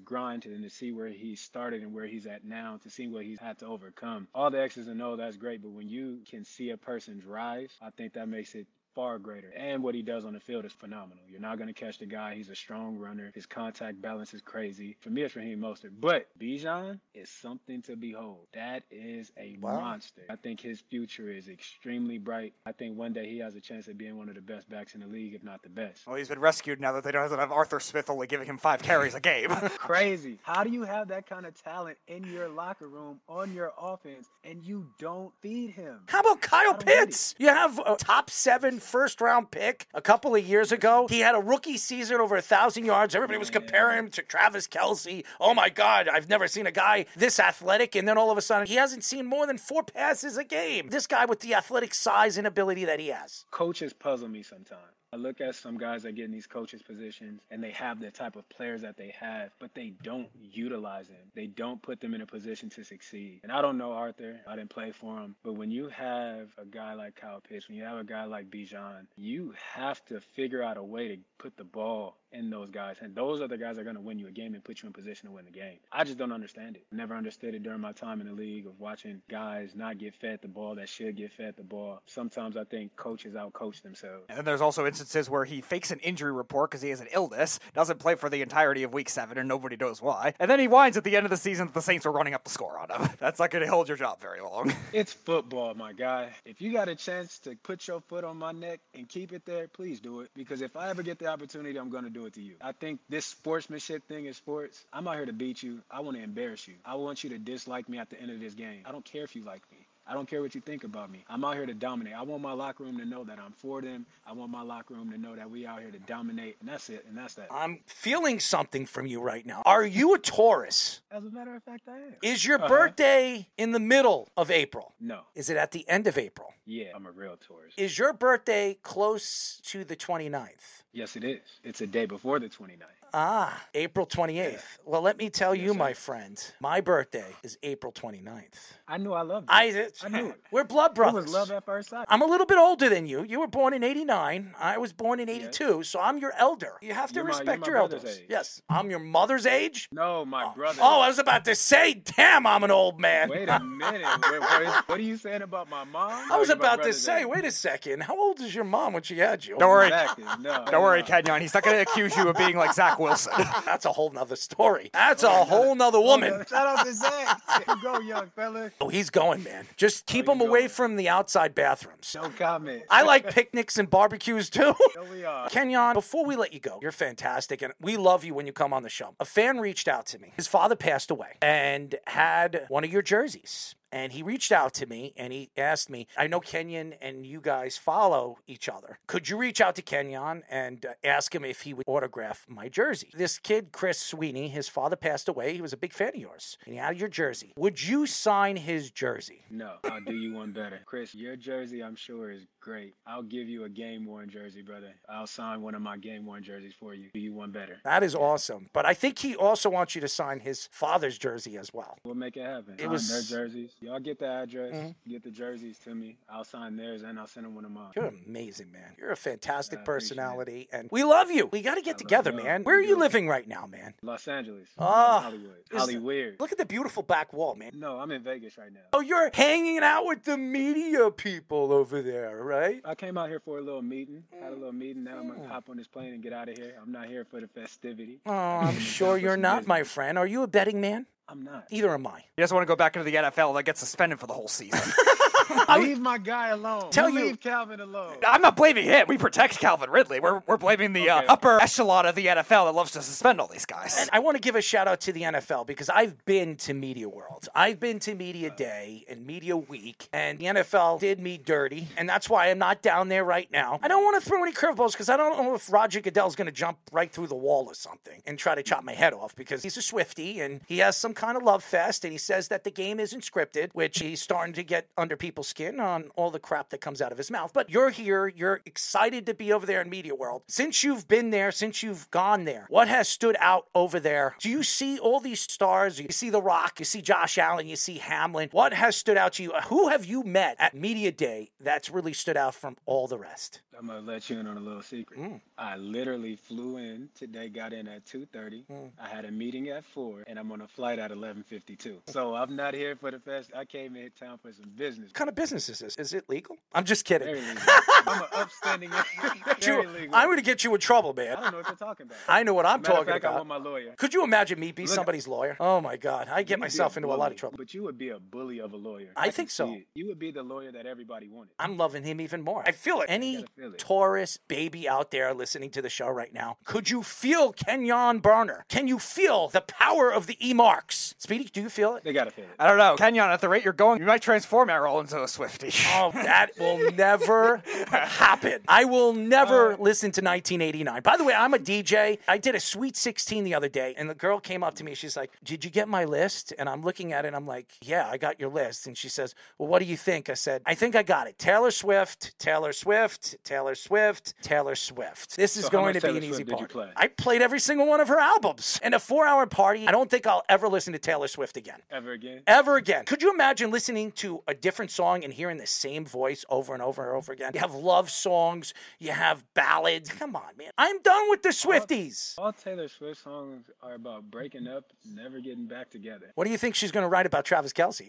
grind and to see where he started and where he's at now, to see what he's had to overcome, all the X's and O's, that's great. But when you can see a person's rise, I think that makes it far greater. And what he does on the field is phenomenal. You're not going to catch the guy. He's a strong runner. His contact balance is crazy. For me, it's Raheem Mostert. But Bijan is something to behold. That is a monster. I think his future is extremely bright. I think one day he has a chance of being one of the best backs in the league, if not the best. Well, he's been rescued now that they don't have Arthur Smith only giving him five carries a game. Crazy. How do you have that kind of talent in your locker room on your offense and you don't feed him? How about Kyle don't get it. Pitts? You have a top seven first round pick a couple of years ago. He had a rookie season over a thousand yards. Everybody was comparing him to Travis Kelce. Oh my God, I've never seen a guy this athletic. And then all of a sudden, he hasn't seen more than four passes a game. This guy with the athletic size and ability that he has. coaches puzzle me sometimes. I look at some guys that get in these coaches positions and they have the type of players that they have, but they don't utilize them. They don't put them in a position to succeed. And I don't know Arthur. I didn't play for him. But when you have a guy like Kyle Pitts, when you have a guy like Bijan, you have to figure out a way to put the ball in those guys. And those are the guys that are going to win you a game and put you in position to win the game. I just don't understand it. Never understood it during my time in the league of watching guys not get fed the ball that should get fed the ball. Sometimes I think coaches outcoach themselves. And there's also instances where he fakes an injury report because he has an illness, doesn't play for the entirety of week seven, and nobody knows why. And then he whines at the end of the season that the Saints are running up the score on him. That's not going to hold your job very long. It's football, my guy. If you got a chance to put your foot on my neck and keep it there, please do it. Because if I ever get the opportunity, I'm going to do it to you. I think this sportsmanship thing in sports, I'm out here to beat you. I want to embarrass you. I want you to dislike me at the end of this game. I don't care if you like me. I don't care what you think about me. I'm out here to dominate. I want my locker room to know that I'm for them. I want my locker room to know that we out here to dominate, and that's it. And that's that. I'm feeling something from you right now. Are you a Taurus? As a matter of fact, I am. Is your Uh-huh. birthday in the middle of April? No. Is it at the end of April? Yeah, I'm a real Taurus. Is your birthday close to the 29th? Yes, it is. It's a day before the 29th. Ah, April 28th. Well, let me tell you, sir. my friend, my birthday is April 29th. I knew I loved you. I, I knew it. We're blood It brothers. was love at first sight. I'm a little bit older than you. You were born in 89. I was born in 82, so I'm your elder. You have to You're my- you're respect my your elders. age. Yes. I'm your mother's age? No, my brother. Oh, I was about to say, damn, I'm an old man. Wait a minute. Wait, what, is, what are you saying about my mom? I was about to say, age? wait a second. How old is your mom when she had you? Don't worry. Exactly. No, Don't worry. Kenjon. He's not going to accuse you of being like Zach Wilson. That's a whole nother story. That's a whole nother woman. Shout out to Zach. Go, young fella. Oh, he's going, man. Just Just keep him them away from the outside bathrooms. No comment. I like picnics and barbecues too. No, we are. Kenjon, before we let you go, you're fantastic and we love you when you come on the show. A fan reached out to me. His father passed away and had one of your jerseys. And he reached out to me and he asked me, I know Kenjon and you guys follow each other. Could you reach out to Kenjon and uh, ask him if he would autograph my jersey? This kid, Chris Sweeney, his father passed away. He was a big fan of yours. And he had your jersey. Would you sign his jersey? No, I'll do you one better. Chris, your jersey, I'm sure, is great. I'll give you a game worn jersey, brother. I'll sign one of my game worn jerseys for you. Do you one better? That is awesome. But I think he also wants you to sign his father's jersey as well. We'll make it happen. It Sign was- their jerseys. Y'all get the address, Mhm. get the jerseys to me. I'll sign theirs and I'll send them one of mine. You're amazing, man. You're a fantastic I it. personality, and we love you. We got to get love together, man. Where are you living right now, man? Los Angeles. Ah, Hollywood. Hollywood. Look at the beautiful back wall, man. No, I'm in Vegas right now. Oh, you're hanging out with the media people over there, right? I came out here for a little meeting. Had a little meeting. Now I'm Mm. gonna hop on this plane and get out of here. I'm not here for the festivity. Oh, I'm sure you're not, my friend. Are you a betting man? I'm not. Either am I. He doesn't want to go back into the NFL. That gets suspended for the whole season. Leave my guy alone. Tell you- leave Calvin alone. I'm not blaming him. We protect Calvin Ridley. We're, we're blaming the uh, Okay. upper echelon of the NFL that loves to suspend all these guys. And I want to give a shout out to the NFL because I've been to Media World. I've been to Media Day and Media Week, and the NFL did me dirty, and that's why I'm not down there right now. I don't want to throw any curveballs because I don't know if Roger Goodell's going to jump right through the wall or something and try to chop my head off because he's a Swifty and he has some kind of love fest, and he says that the game isn't scripted, which he's starting to get under people's skin on all the crap that comes out of his mouth. But you're here, you're excited to be over there in Media World. Since you've been there, since you've gone there, what has stood out over there? Do you see all these stars? You see The Rock, you see Josh Allen, you see Hamlin. What has stood out to you? Who have you met at Media Day that's really stood out from all the rest? I'm gonna let you in on a little secret. Mm. I literally flew in today, got in at 2:30. Mm. I had a meeting at four, and I'm on a flight at 11:52. So I'm not here for the fest. I came in town for some business. What kind of business is this? Is it legal? I'm just kidding. Legal. I'm an upstanding. very legal. I'm to get you in trouble, man. I don't know what you're talking about. I know what I'm Matter talking fact, I about. want my lawyer. Could you imagine me be Look- somebody's lawyer? Oh my God, I get You would be myself into a lot of trouble. But you would be a bully of a lawyer. I can think so. You would be the lawyer that everybody wanted. I'm loving him even more. I feel it. Any gotta feel it. Taurus baby out there listening to the show right now, could you feel Kenjon Burner? Can you feel the power of the E marks? Speedy, do you feel it? They gotta feel it. I don't know. Kenjon, at the rate you're going, you might transform Errol into a Swifty. Oh, that will never happen. I will never uh. listen to 1989. By the way, I'm a DJ. I did a Sweet 16 the other day, and the girl came up to me. She's like, Did you get my list? And I'm looking at it, and I'm like, Yeah, I got your list. And she says, Well, what do you think? I said, I think I got it. Taylor Swift, Taylor Swift, Taylor Swift, Taylor Swift. This is So going to be Taylor an easy Swift party. play? I played every single one of her albums. In a four hour party, I don't think I'll ever listen to Taylor Swift again Ever again? ever again. Could you imagine listening to a different song and hearing the same voice over and over and over again? You have love songs, you have ballads. Come on, man. I'm done with the Swifties. All Taylor Swift songs are about breaking up, never getting back together. What do you think she's going to write about Travis Kelce?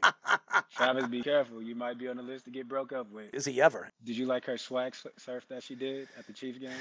Travis, be careful. You might be on the list to get broke up with. Is he ever? Did you like her swag s- surf that she did at the Chiefs game?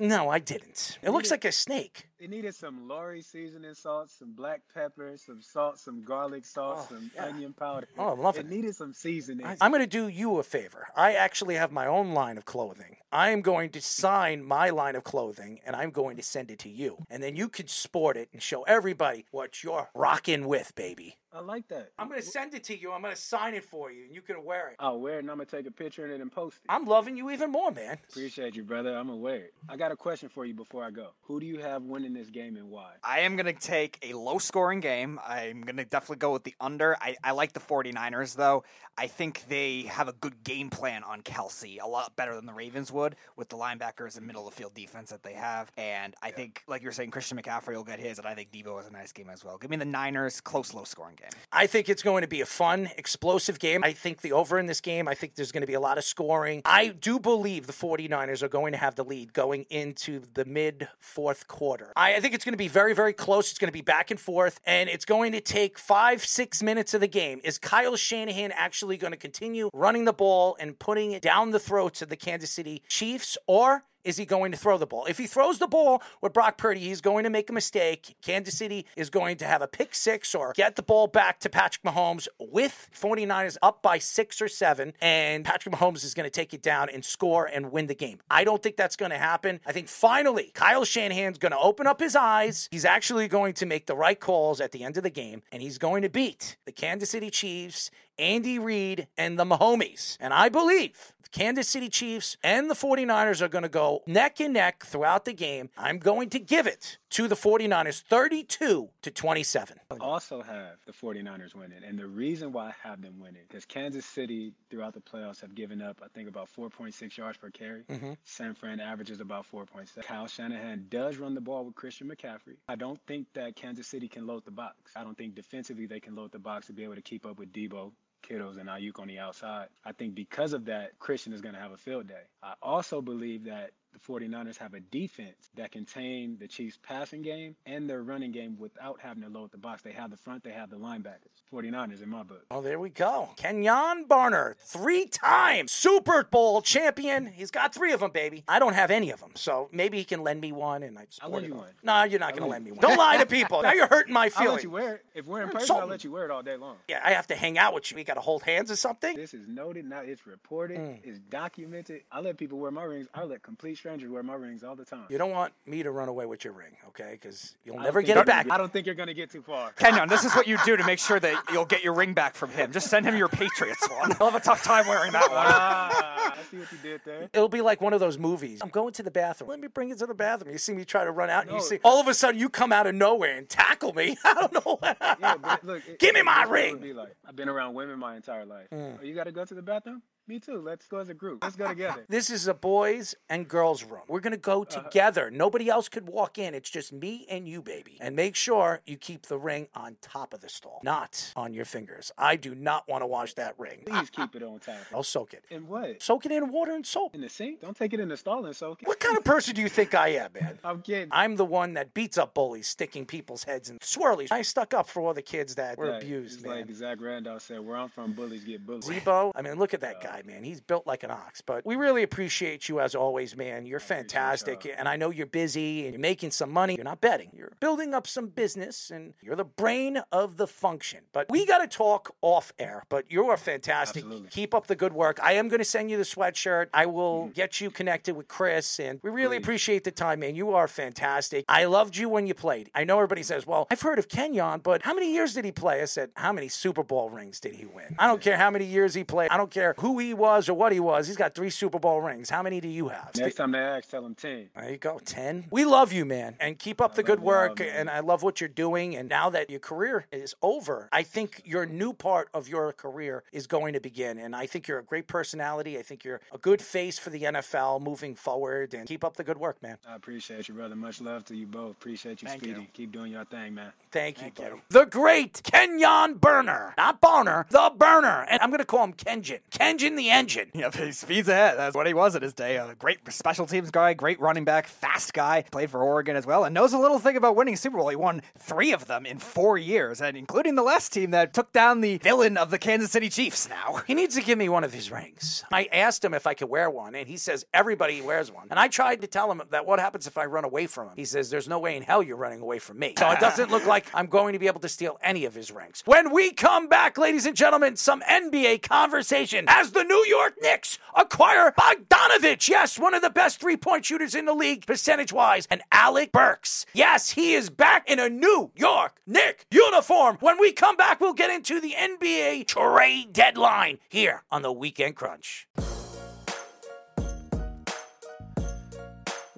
No, I didn't. It looks like a snake. It needed some Lori seasoning salt, some black pepper, some salt, some garlic salt, Oh, some yeah. onion powder. Oh, I'm loving it. it. needed some seasoning. I- I'm going to do you a favor. I actually have my own line of clothing. I am going to sign my line of clothing and I'm going to send it to you. And then you can sport it and show everybody what you're rocking with, baby. I like that. I'm going to send it to you. I'm going to sign it for you and you can wear it. I'll wear it and I'm gonna take a picture in it and post it. I'm loving you even more, man. Appreciate you, brother. I'm gonna wear it. I got a question for you before I go. Who do you have winning this game and why? I am going to take a low scoring game. I'm going to definitely go with the under. I, I like the 49ers, though. I think they have a good game plan on Kelce, a lot better than the Ravens would with the linebackers and middle of the field defense that they have. And I think, like you're saying, Christian McCaffrey will get his, and I think Deebo has a nice game as well. Give me the Niners, close, low scoring game. I think it's going to be a fun, explosive game. I think the over in this game, I think there's going to be a lot of scoring. I do believe the 49ers are going to have the lead going into the mid fourth quarter. I, I think it's going to be very, very close. It's going to be back and forth, and it's going to take five, six minutes of the game. Is Kyle Shanahan actually going to continue running the ball and putting it down the throats of the Kansas City Chiefs, or is he going to throw the ball? If he throws the ball with Brock Purdy, he's going to make a mistake. Kansas City is going to have a pick six or get the ball back to Patrick Mahomes with 49ers up by six or seven, and Patrick Mahomes is going to take it down and score and win the game. I don't think that's going to happen. I think finally Kyle Shanahan's going to open up his eyes. He's actually going to make the right calls at the end of the game, and he's going to beat the Kansas City Chiefs Andy Reid, and the Mahomes. And I believe Kansas City Chiefs and the 49ers are going to go neck and neck throughout the game. I'm going to give it to the 49ers 32 to 27. I also have the 49ers winning. And the reason why I have them winning is Kansas City throughout the playoffs have given up, I think, about 4.6 yards per carry. Mm-hmm. San Fran averages about 4.7. Kyle Shanahan does run the ball with Christian McCaffrey. I don't think that Kansas City can load the box. I don't think defensively they can load the box to be able to keep up with Deebo. Kittles and Aiyuk on the outside. I think because of that, Christian is going to have a field day. I also believe that the 49ers have a defense that can tame the Chiefs' passing game and their running game without having to load the box. They have the front, they have the linebackers. 49ers in my book. Oh, there we go. Kenjon Barner, three time Super Bowl champion. He's got three of them, baby. I don't have any of them, so maybe he can lend me one and I just I'll lend you one. No, you're not going to lend me one. Don't lie to people. Now you're hurting my feelings. I'll let you wear it. If we're in person, I'll let you wear it all day long. Yeah, I have to hang out with you. We got to hold hands or something. This is noted now. It's reported. Mm. It's documented. I let people wear my rings. I let complete strangers wear my rings all the time. You don't want me to run away with your ring, okay? Because you'll never get it back. I don't think you're going to get too far. Kenjon, this is what you do to make sure that you'll get your ring back from him. Just send him your Patriots one. He'll have a tough time wearing that one. Ah, I see what you did there. It'll be like one of those movies. I'm going to the bathroom. Let me bring you to the bathroom. You see me try to run out, and you see all of a sudden you come out of nowhere and tackle me. I don't know. Yeah, but look. it- Give me my this is what it would ring. Like. I've been around women my entire life. Oh, you got to go to the bathroom? Me too. Let's go as a group. Let's go together. This is a boys and girls room. We're going to go Uh-huh. together. Nobody else could walk in. It's just me and you, baby. And make sure you keep the ring on top of the stall, not on your fingers. I do not want to wash that ring. Please keep it on top. I'll soak it. And what? Soak it in water and soap. In the sink? Don't take it in the stall and soak it. What kind of person do you think I am, man? I'm kidding. I'm the one that beats up bullies, sticking people's heads in swirlies. I stuck up for all the kids that were Yeah, abused, man. like Zach Randolph said, where I'm from, bullies get bullied. Z-Bo, I mean, look at that guy, man. He's built like an ox. But we really appreciate you as always, man. You're fantastic. And I know you're busy and you're making some money. You're not betting, you're building up some business and you're the brain of the function. But we got to talk off air. But you are fantastic. Absolutely. Keep up the good work. I am going to send you the sweatshirt. I will mm-hmm. get you connected with Chris. And we really Please. appreciate the time, man. You are fantastic. I loved you when you played. I know everybody says, well, I've heard of Kenjon, but how many years did he play? I said, how many Super Bowl rings did he win? I don't care how many years he played. I don't care who he was or what he was. He's got three Super Bowl rings. How many do you have? Next time they ask, tell them 10. There you go, 10. We love you, man, and keep up the good love y'all, work. and I love what you're doing. And now that your career is over, I think your new part of your career is going to begin. And I think you're a great personality. I think you're a good face for the NFL moving forward. And keep up the good work, man. I appreciate you, brother. Much love to you both. Appreciate you, Thank Speedy. you. Keep doing your thing, man. Thank, you, buddy. The great Kenjon Burner. Not Boner, the Burner. And I'm going to call him Kenjin. Kenjin the engine. Yep, he speeds ahead. That's what he was in his day. A great special teams guy, great running back, fast guy. Played for Oregon as well, and knows a little thing about winning Super Bowl. He won three of them in four years, and including the last team that took down the villain of the Kansas City Chiefs. Now, He needs to give me one of his rings. I asked him if I could wear one, and he says everybody wears one. And I tried to tell him that what happens if I run away from him? He says there's no way in hell you're running away from me. So it doesn't look like I'm going to be able to steal any of his rings. When we come back, ladies and gentlemen, some NBA conversation as the New York Knicks acquire Bogdanovic. Yes, one of the best three point shooters in the league, percentage wise, and Alec Burks. Yes, he is back in a New York Knick uniform. When we come back, we'll get into the NBA trade deadline here on the Weekend Crunch.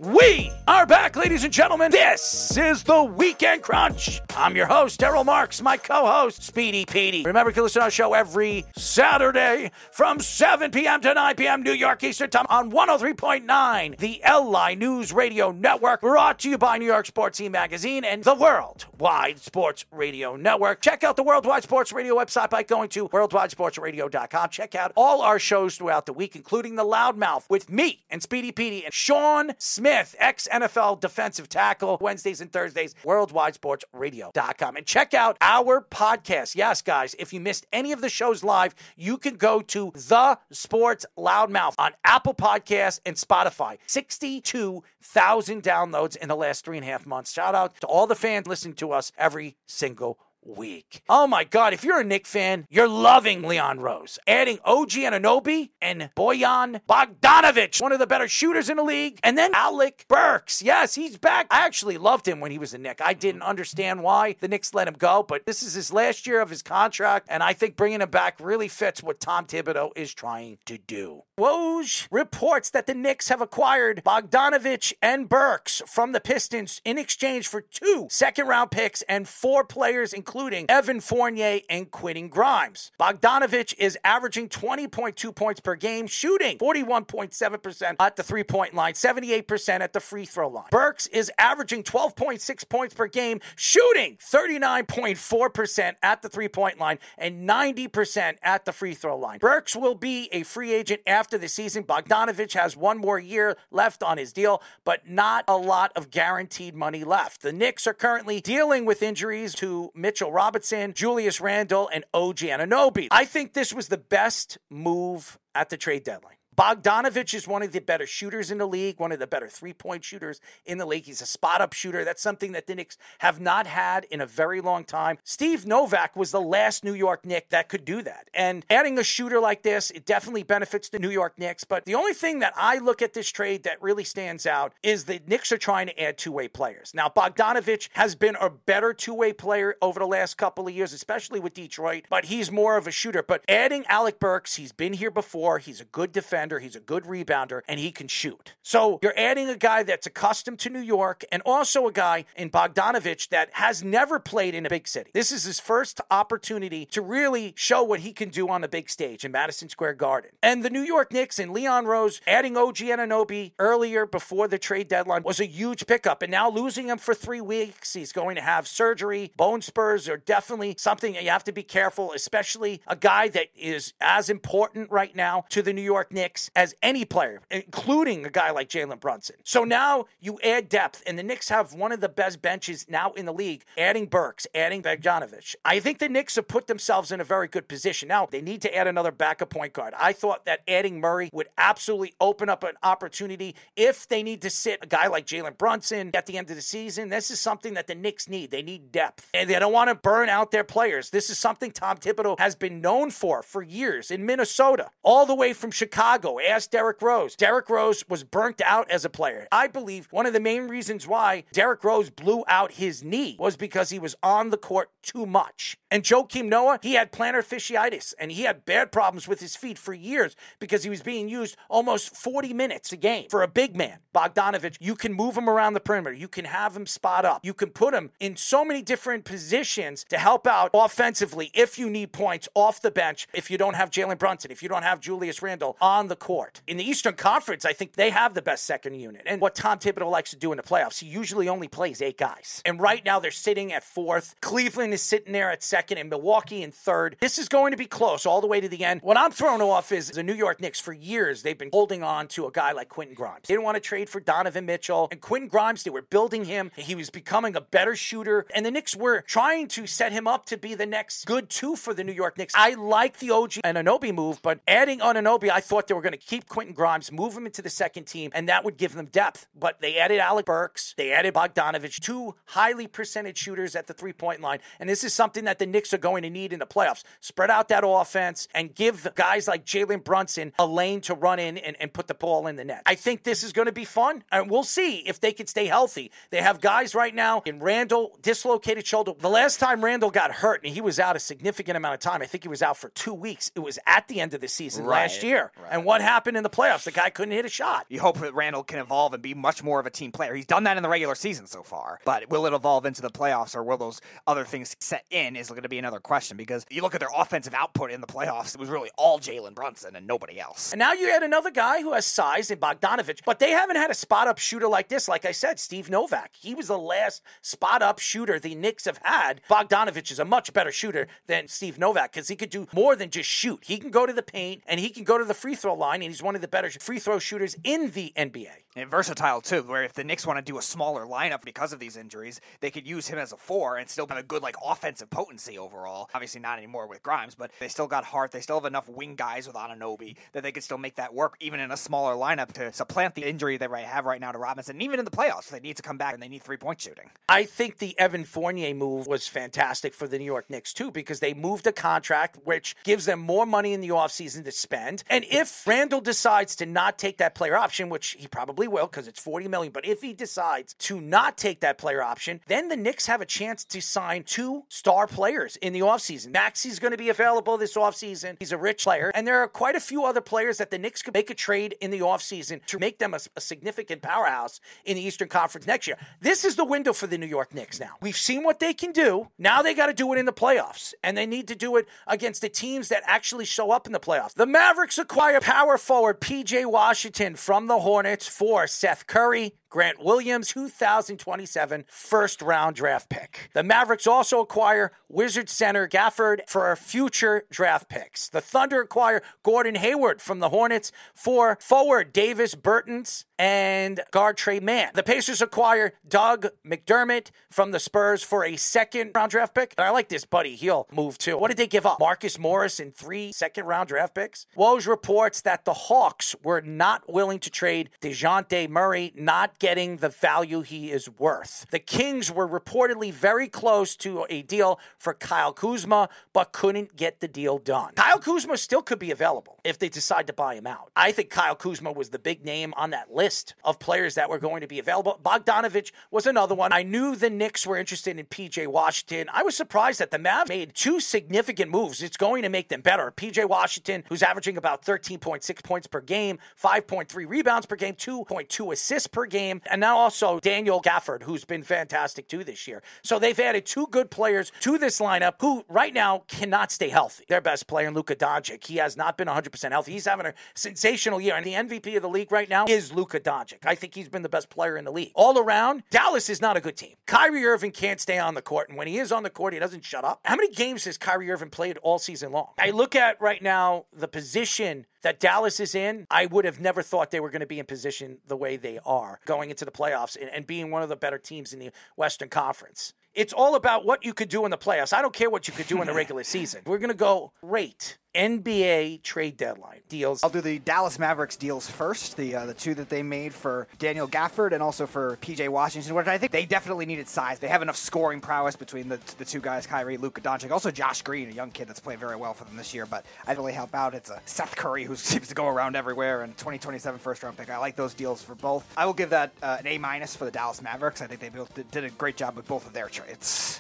We are back, ladies and gentlemen. This is the Weekend Crunch. I'm your host, Daryl Marks, my co host, Speedy Petey. Remember, can listen to our show every Saturday from 7 p.m. to 9 p.m. New York Eastern Time on 103.9, the LI News Radio Network, brought to you by New York Sports E Magazine and the Worldwide Sports Radio Network. Check out the Worldwide Sports Radio website by going to worldwidesportsradio.com. Check out all our shows throughout the week, including The Loudmouth with me and Speedy Petey and Sean Smith. Smith, ex NFL defensive tackle, Wednesdays and Thursdays, worldwidesportsradio.com. And check out our podcast. Yes, guys, if you missed any of the shows live, you can go to The Sports Loudmouth on Apple Podcasts and Spotify. 62,000 downloads in the last three and a half months. Shout out to all the fans listening to us every single week. Oh my God, if you're a Knick fan, you're loving Leon Rose. Adding OG Anunoby and Bojan Bogdanovic, one of the better shooters in the league. And then Alec Burks. Yes, he's back. I actually loved him when he was a Knick. I didn't understand why the Knicks let him go, but this is his last year of his contract. And I think bringing him back really fits what Tom Thibodeau is trying to do. Woj reports that the Knicks have acquired Bogdanovic and Burks from the Pistons in exchange for two second round picks and four players, including Evan Fournier and Quentin Grimes. Bogdanovic is averaging 20.2 points per game, shooting 41.7% at the three point line, 78% at the free throw line. Burks is averaging 12.6 points per game, shooting 39.4% at the three point line and 90% at the free throw line. Burks will be a free agent after the season. Bogdanovic has one more year left on his deal, but not a lot of guaranteed money left. The Knicks are currently dealing with injuries to Mitchell Robinson, Julius Randle, and OG Anunoby. I think this was the best move at the trade deadline. Bogdanovic is one of the better shooters in the league, one of the better three point shooters in the league. He's a spot up shooter. That's something that the Knicks have not had in a very long time. Steve Novak was the last New York Knick that could do that. And adding a shooter like this, it definitely benefits the New York Knicks. But the only thing that I look at this trade that really stands out is the Knicks are trying to add two way players. Now, Bogdanovic has been a better two way player over the last couple of years, especially with Detroit, but he's more of a shooter. But adding Alec Burks, he's been here before, he's a good defender defender, he's a good rebounder, and he can shoot. So you're adding a guy that's accustomed to New York and also a guy in Bogdanovic that has never played in a big city. This is his first opportunity to really show what he can do on the big stage in Madison Square Garden. And the New York Knicks and Leon Rose adding OG Anunoby earlier before the trade deadline was a huge pickup. And now losing him for three weeks, he's going to have surgery. Bone spurs are definitely something you have to be careful, especially a guy that is as important right now to the New York Knicks Knicks as any player, including a guy like Jalen Brunson. So now you add depth, and the Knicks have one of the best benches now in the league, adding Burks, adding Bogdanovic. I think the Knicks have put themselves in a very good position. Now, they need to add another backup point guard. I thought that adding Murray would absolutely open up an opportunity if they need to sit a guy like Jalen Brunson at the end of the season. This is something that the Knicks need. They need depth, and they don't want to burn out their players. This is something Tom Thibodeau has been known for for years in Minnesota, all the way from Chicago Chicago. Ask Derrick Rose. Derrick Rose was burnt out as a player. I believe one of the main reasons why Derrick Rose blew out his knee was because he was on the court too much. And Joakim Noah, he had plantar fasciitis and he had bad problems with his feet for years because he was being used almost 40 minutes a game. For a big man, Bogdanovic, you can move him around the perimeter. You can have him spot up. You can put him in so many different positions to help out offensively if you need points off the bench, if you don't have Jalen Brunson, if you don't have Julius Randle on the court. In the Eastern Conference, I think they have the best second unit. And what Tom Thibodeau likes to do in the playoffs, he usually only plays eight guys. And right now they're sitting at fourth. Cleveland is sitting there at second and Milwaukee in third. This is going to be close all the way to the end. What I'm thrown off is the New York Knicks for years, they've been holding on to a guy like Quentin Grimes. They didn't want to trade for Donovan Mitchell. And Quentin Grimes, they were building him. He was becoming a better shooter. And the Knicks were trying to set him up to be the next good two for the New York Knicks. I like the OG Anunoby move, but adding Anunoby, I thought they were going to keep Quentin Grimes, move him into the second team, and that would give them depth. But they added Alec Burks, they added Bogdanovic, two highly percentage shooters at the three point line. And this is something that the Knicks are going to need in the playoffs. Spread out that offense and give guys like Jalen Brunson a lane to run in and, and put the ball in the net. I think this is going to be fun, and we'll see if they can stay healthy. They have guys right now in Randle, dislocated shoulder. The last time Randle got hurt, and he was out a significant amount of time, I think he was out for two weeks. It was at the end of the season Right, last year. right. And what happened in the playoffs? The guy couldn't hit a shot. You hope that Randle can evolve and be much more of a team player. He's done that in the regular season so far, but will it evolve into the playoffs or will those other things set in is going to be another question because you look at their offensive output in the playoffs, it was really all Jalen Brunson and nobody else. And now you had another guy who has size in Bogdanovic, but they haven't had a spot up shooter like this. Like I said, Steve Novak. He was the last spot up shooter the Knicks have had. Bogdanovic is a much better shooter than Steve Novak because he could do more than just shoot. He can go to the paint and he can go to the free throw line and he's one of the better free throw shooters in the NBA. And versatile too, where if the Knicks want to do a smaller lineup because of these injuries, they could use him as a four and still have a good like offensive potency overall. Obviously not anymore with Grimes, but they still got Hart. They still have enough wing guys with Anunoby that they could still make that work even in a smaller lineup to supplant the injury they right have right now to Robinson. And even in the playoffs, they need to come back and they need three point shooting. I think the Evan Fournier move was fantastic for the New York Knicks too, because they moved a contract which gives them more money in the offseason to spend. And if Randle decides to not take that player option, which he probably will because it's 40 million, but if he decides to not take that player option, then the Knicks have a chance to sign two star players in the offseason. Maxey's going to be available this offseason. He's a rich player. And there are quite a few other players that the Knicks could make a trade in the offseason to make them a, a significant powerhouse in the Eastern Conference next year. This is the window for the New York Knicks now. We've seen what they can do. Now they got to do it in the playoffs. And they need to do it against the teams that actually show up in the playoffs. The Mavericks acquire power forward PJ Washington from the Hornets for Seth Curry, Grant Williams, 2027 first round draft pick. The Mavericks also acquire Wizard center Gafford for future draft picks. The Thunder acquire Gordon Hayward from the Hornets for forward Davis Bertans and guard Tre Mann. The Pacers acquire Doug McDermott from the Spurs for a second round draft pick. And I like this Buddy Hield move too. What did they give up? Marcus Morris and three second round draft picks? Woj reports that the Hawks were not willing to trade Dejounte Murray, not getting the value he is worth. The Kings were reportedly very close to a deal for Kyle Kuzma, but couldn't get the deal done. Kyle Kuzma still could be available if they decide to buy him out. I think Kyle Kuzma was the big name on that list of players that were going to be available. Bogdanovic was another one. I knew the Knicks were interested in PJ Washington. I was surprised that the Mavs made two significant moves. It's going to make them better. PJ Washington, who's averaging about 13.6 points per game, 5.3 rebounds per game, 2.2 assists per game, and now also Daniel Gafford, who's been fantastic too this year. So they've added two good players to this lineup who right now cannot stay healthy. Their best player, Luka Doncic, he has not been 100% healthy. He's having a sensational year, and the MVP of the league right now is Luka Doncic. I think he's been the best player in the league. All around, Dallas is not a good team. Kyrie Irving can't stay on the court, and when he is on the court, he doesn't shut up. How many games has Kyrie Irving played all season long? I look at right now the position that Dallas is in, I would have never thought they were going to be in position the way they are going into the playoffs and, and, being one of the better teams in the Western Conference. It's all about what you could do in the playoffs. I don't care what you could do in the regular season. We're going to go rate NBA trade deadline deals. I'll do the Dallas Mavericks deals first. The uh, the two that they made for Daniel Gafford and also for PJ Washington, which I think they definitely needed size. They have enough scoring prowess between the, the two guys, Kyrie, Luka Doncic, also Josh Green, a young kid that's played very well for them this year. But I really help out. It's a Seth Curry who seems to go around everywhere and 2027 first round pick. I like those deals for both. I will give that uh, an A minus for the Dallas Mavericks. I think they did a great job with both of their trades.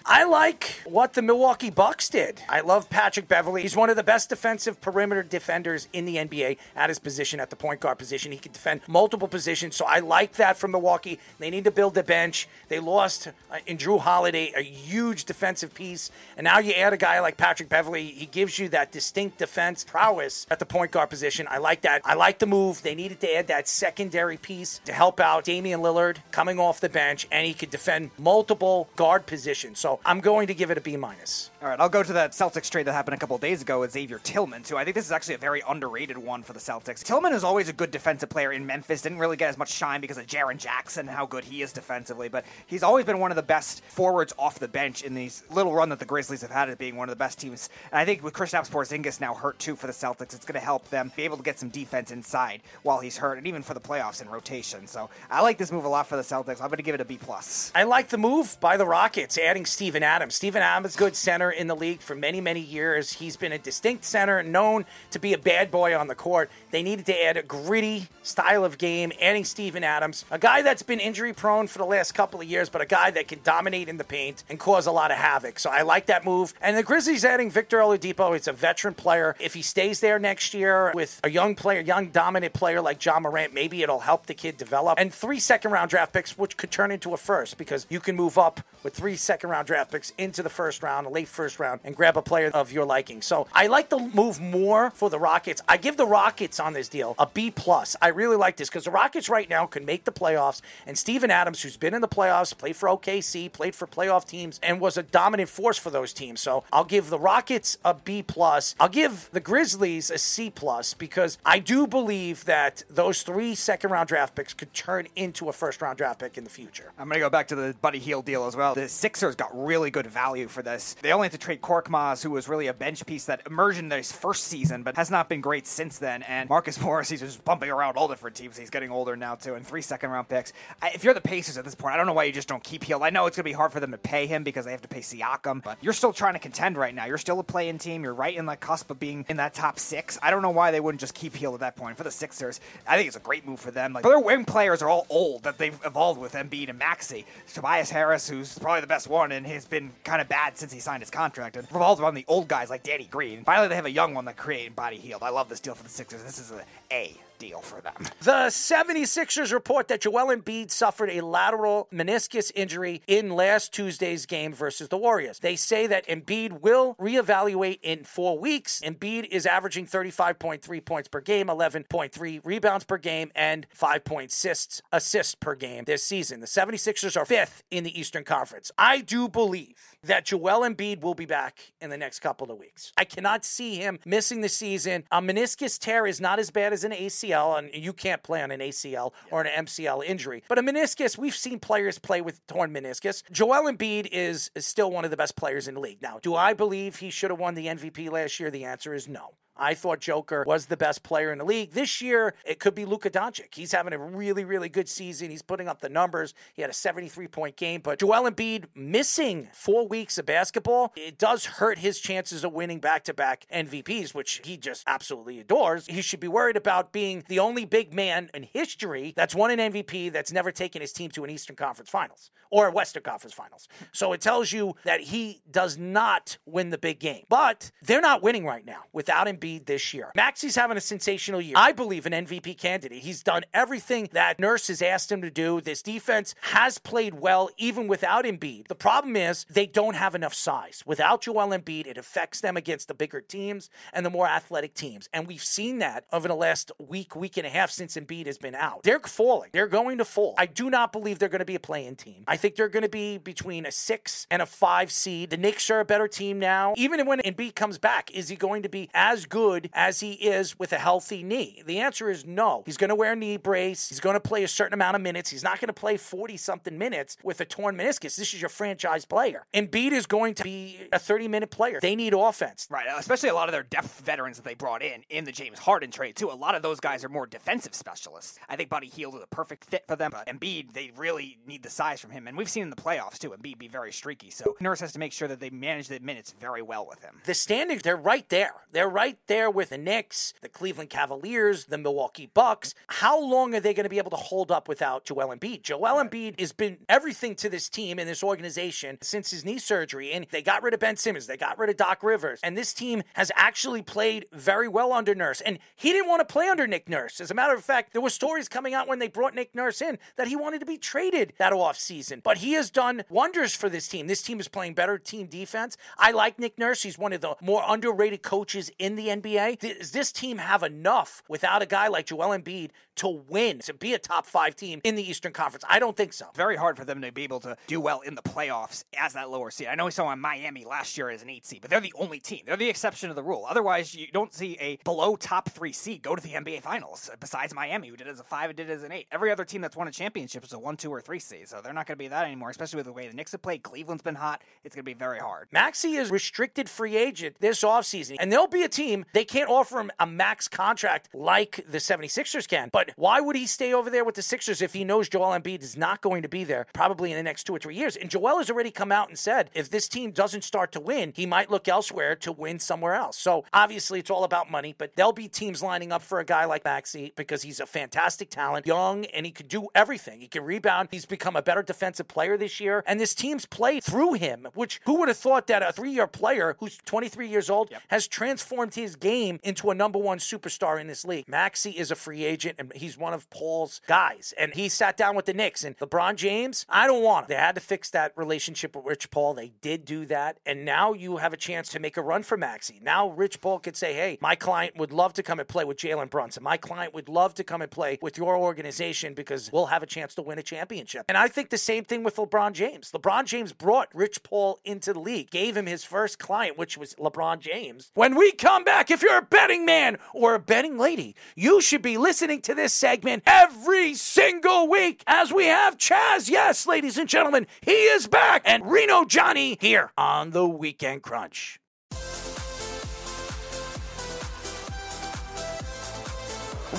I like what the Milwaukee Bucks did. I love Patrick Beverley. He's one of the best defensive perimeter defenders in the NBA at his position at the point guard position. He can defend multiple positions, so I like that from Milwaukee. They need to build the bench. They lost uh, in Jrue Holiday a huge defensive piece, and now you add a guy like Patrick Beverley. He gives you that distinct defense prowess at the point guard position. I like that. I like the move. They needed to add that secondary piece to help out Damian Lillard coming off the bench, and he could defend multiple guard positions. So I'm going to give it a B minus. All right, I'll go to that Celtics trade that happened a couple days ago with Xavier Tillman, too. I think this is actually a very underrated one for the Celtics. Tillman is always a good defensive player in Memphis. Didn't really get as much shine because of Jaren Jackson and how good he is defensively, but he's always been one of the best forwards off the bench in these little run that the Grizzlies have had at being one of the best teams. And I think with Kristaps Porzingis now hurt too for the Celtics, it's going to help them be able to get some defense inside while he's hurt, and even for the playoffs in rotation. So I like this move a lot for the Celtics. I'm going to give it a B plus. I like the move by the Rockets, adding Steven Adams. Steven Adams, is a good center in the league for many, many years. He's been a distinct center, known to be a bad boy on the court. They needed to add a gritty style of game, adding Steven Adams, a guy that's been injury prone for the last couple of years, but a guy that can dominate in the paint and cause a lot of havoc. So I like that move. And the Grizzlies adding Victor Oladipo. He's a veteran player. If he stays there next year with a young player, young dominant player like John Morant, maybe it'll help the kid develop. And three second round draft picks, which could turn into a first because you can move up with three three second round draft picks into the first round, a late first round, and grab a player of your liking. So I like the move more for the Rockets. I give the Rockets on this deal a B plus. I really like this because the Rockets right now can make the playoffs, and Steven Adams, who's been in the playoffs, played for OKC, played for playoff teams, and was a dominant force for those teams. So I'll give the Rockets a B plus. I'll give the Grizzlies a C plus because I do believe that those three second round draft picks could turn into a first round draft pick in the future. I'm to go back to the Buddy Hield deal as well. The Sixers got really good value for this. They only had to trade Korkmaz, who was really a bench piece that emerged in his first season, but has not been great since then. And Marcus Morris, he's just bumping around all different teams. He's getting older now, too, and three second round picks. I, if you're the Pacers at this point, I don't know why you just don't keep Hield. I know it's going to be hard for them to pay him because they have to pay Siakam, but you're still trying to contend right now. You're still a playing team. You're right in the cusp of being in that top six. I don't know why they wouldn't just keep Hield at that point. For the Sixers, I think it's a great move for them. Like, their wing players are all old that they've evolved with Embiid and Maxey. Tobias Harris, who's probably the best one, and he's been kind of bad since he signed his contract, and revolves around the old guys like Danny Green. Finally, they have a young one that created Buddy Hield. I love this deal for the Sixers. This is an A deal for them. The 76ers report that Joel Embiid suffered a lateral meniscus injury in last Tuesday's game versus the Warriors. They say that Embiid will reevaluate in four weeks. Embiid is averaging 35.3 points per game, 11.3 rebounds per game, and 5.6 assists per game this season. The 76ers are fifth in the Eastern Conference. I do believe that Joel Embiid will be back in the next couple of weeks. I cannot see him missing the season. A meniscus tear is not as bad as an ACL, and you can't play on an ACL or an MCL injury. But a meniscus, we've seen players play with torn meniscus. Joel Embiid is, is still one of the best players in the league. Now, do I believe he should have won the MVP last year? The answer is no. I thought Joker was the best player in the league. This year, it could be Luka Doncic. He's having a really, really good season. He's putting up the numbers. He had a 73 point game, but Joel Embiid missing four weeks of basketball, it does hurt his chances of winning back to back MVPs, which he just absolutely adores. He should be worried about being the only big man in history that's won an MVP that's never taken his team to an Eastern Conference Finals or a Western Conference Finals. So it tells you that he does not win the big game. But they're not winning right now without Embiid this year. Maxey's having a sensational year. I believe an MVP candidate. He's done everything that Nurse has asked him to do. This defense has played well even without Embiid. The problem is they don't have enough size. Without Joel Embiid, it affects them against the bigger teams and the more athletic teams. And we've seen that over the last week, week and a half since Embiid has been out. They're falling. They're going to fall. I do not believe they're going to be a playing team. I think they're going to be between a six and a five seed. The Knicks are a better team now. Even when Embiid comes back, is he going to be as good as he is with a healthy knee? The answer is no. He's going to wear a knee brace. He's going to play a certain amount of minutes. He's not going to play 40 something minutes with a torn meniscus. This is your franchise player. Embiid is going to be a 30 minute player. They need offense. Right, uh, especially a lot of their depth veterans that they brought in in the James Harden trade too. A lot of those guys are more defensive specialists. I think Buddy Hield is a perfect fit for them. But Embiid, they really need the size from him, and we've seen in the playoffs too. Embiid be very streaky, so Nurse has to make sure that they manage the minutes very well with him. The standings, they're right there. They're right there with the Knicks, the Cleveland Cavaliers, the Milwaukee Bucks. How long are they going to be able to hold up without Joel Embiid? Joel Embiid has been everything to this team and this organization since his knee surgery, and they got rid of Ben Simmons, they got rid of Doc Rivers, and this team has actually played very well under Nurse. And he didn't want to play under Nick Nurse. As a matter of fact, there were stories coming out when they brought Nick Nurse in that he wanted to be traded that offseason. But he has done wonders for this team. This team is playing better team defense. I like Nick Nurse. He's one of the more underrated coaches in the NBA. Does this team have enough without a guy like Joel Embiid to win, to be a top five team in the Eastern Conference? I don't think so. Very hard for them to be able to do well in the playoffs as that lower seed. I know we saw in Miami last year as an eight seed, but they're the only team. They're the exception to the rule. Otherwise, you don't see a below top three seed go to the NBA Finals. Besides Miami, who did it as a five and did it as an eight. Every other team that's won a championship is a one, two, or three seed. So they're not going to be that anymore. Especially with the way the Knicks have played. Cleveland's been hot. It's going to be very hard. Maxey is restricted free agent this offseason, and there'll be a team, they can't offer him a max contract like the 76ers can. But why would he stay over there with the Sixers if he knows Joel Embiid is not going to be there probably in the next two or three years? And Joel has already come out and said if this team doesn't start to win, he might look elsewhere to win somewhere else. So obviously it's all about money, but there'll be teams lining up for a guy like Maxey because he's a fantastic talent, young, and he can do everything. He can rebound. He's become a better defensive player this year. And this team's played through him, which who would have thought that a three year player who's 23 years old has transformed his his game into a number one superstar in this league. Maxey is a free agent and he's one of Paul's guys. And he sat down with the Knicks and LeBron James, I don't want him. They had to fix that relationship with Rich Paul. They did do that. And now you have a chance to make a run for Maxey. Now Rich Paul could say, hey, my client would love to come and play with Jalen Brunson. My client would love to come and play with your organization because we'll have a chance to win a championship. And I think the same thing with LeBron James. LeBron James brought Rich Paul into the league, gave him his first client, which was LeBron James. When we come back, if you're a betting man or a betting lady, you should be listening to this segment every single week as we have Chaz. Yes, ladies and gentlemen, he is back. And Reno Johnny here on the Weekend Crunch.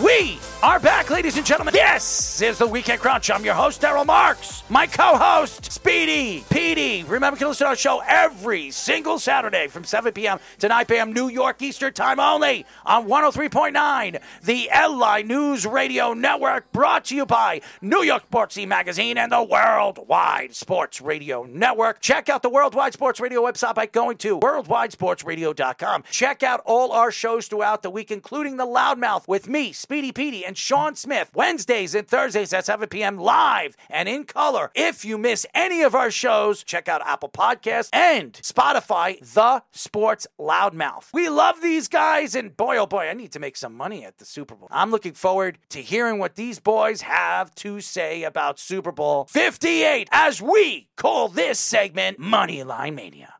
We are back, ladies and gentlemen. This is the Weekend Crunch. I'm your host, Daryl Marks. My co-host, Speedy Petey. Remember, you can listen to our show every single Saturday from 7 p.m. to 9 p.m. New York Eastern Time only on 103.9, the LI News Radio Network, brought to you by New York Sportsy Magazine and the Worldwide Sports Radio Network. Check out the Worldwide Sports Radio website by going to worldwidesportsradio.com. Check out all our shows throughout the week, including the Loudmouth with me, Speedy Petey, and Sean Smith, Wednesdays and Thursdays at 7 p.m. live and in color. If you miss any of our shows, check out Apple Podcasts and Spotify, The Sports Loudmouth. We love these guys, and boy, oh boy, I need to make some money at the Super Bowl. I'm looking forward to hearing what these boys have to say about Super Bowl 58 as we call this segment Moneyline Mania.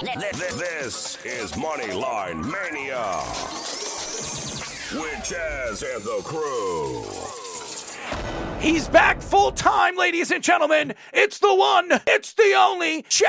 This is Moneyline Mania with and the crew. He's back full time, ladies and gentlemen. It's the one, it's the only Chaz.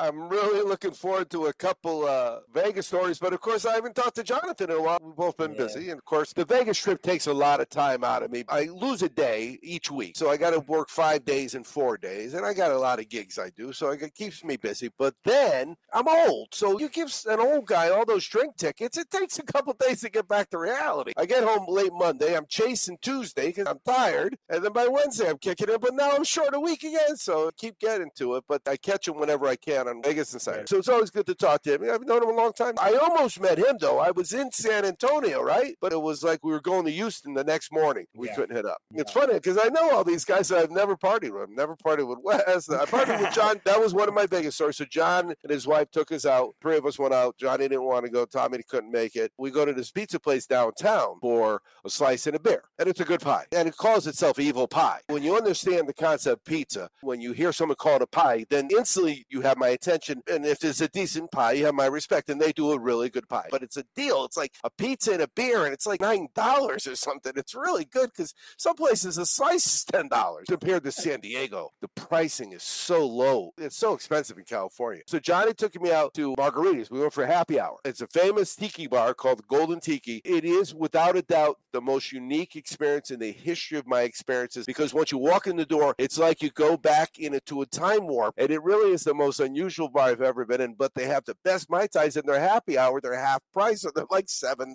I'm really looking forward to a couple uh, Vegas stories, but of course I haven't talked to Jonathan in a while. We've both been Yeah. busy, and of course the Vegas trip takes a lot of time out of me. I lose a day each week, so I got to work five days and four days, and I got a lot of gigs I do, so it keeps me busy. But then I'm old, so you give an old guy all those drink tickets, it takes a couple days to get back to reality. I get home late Monday, I'm chasing Tuesday because I'm tired, and then by Wednesday I'm kicking it, but now I'm short a week again, so I keep getting to it. But I catch him whenever I can on Vegas Insider, so it's always good to talk to him. I've known him a long time. I almost met him though. I was in San Antonio, right? But it was like we were going to Houston the next morning. We Yeah. couldn't hit up. It's funny because I know all these guys that I've never partied with. Never partied with Wes. I partied with John. That was one of my biggest stories. So John and his wife took us out. Three of us went out. Johnny didn't want to go. Tommy couldn't make it. We go to this pizza place downtown for a slice and a beer, and it's a good pie. And it calls itself Evil Pie. When you understand the concept pizza, when you hear someone call it a pie, then instantly you have my attention. And if it's a decent pie, you have my respect. And they do a really good pie. But it's a deal. It's like a pizza and a beer, and it's like nine dollars or something. It's really good because some places a slice is ten dollars compared to San Diego. The pricing is so low. It's so expensive in California. So Johnny took me out to Margaritas. We went for a happy hour. It's a famous tiki bar called Golden Tiki. It is without a doubt the most unique experience in the history of my experiences because once you walk in the door, it's like you go back into a time warp. And it really is the most unusual bar I've ever been in. But they have the best Mai Tais in their happy hour. They're half price, so they're like $7.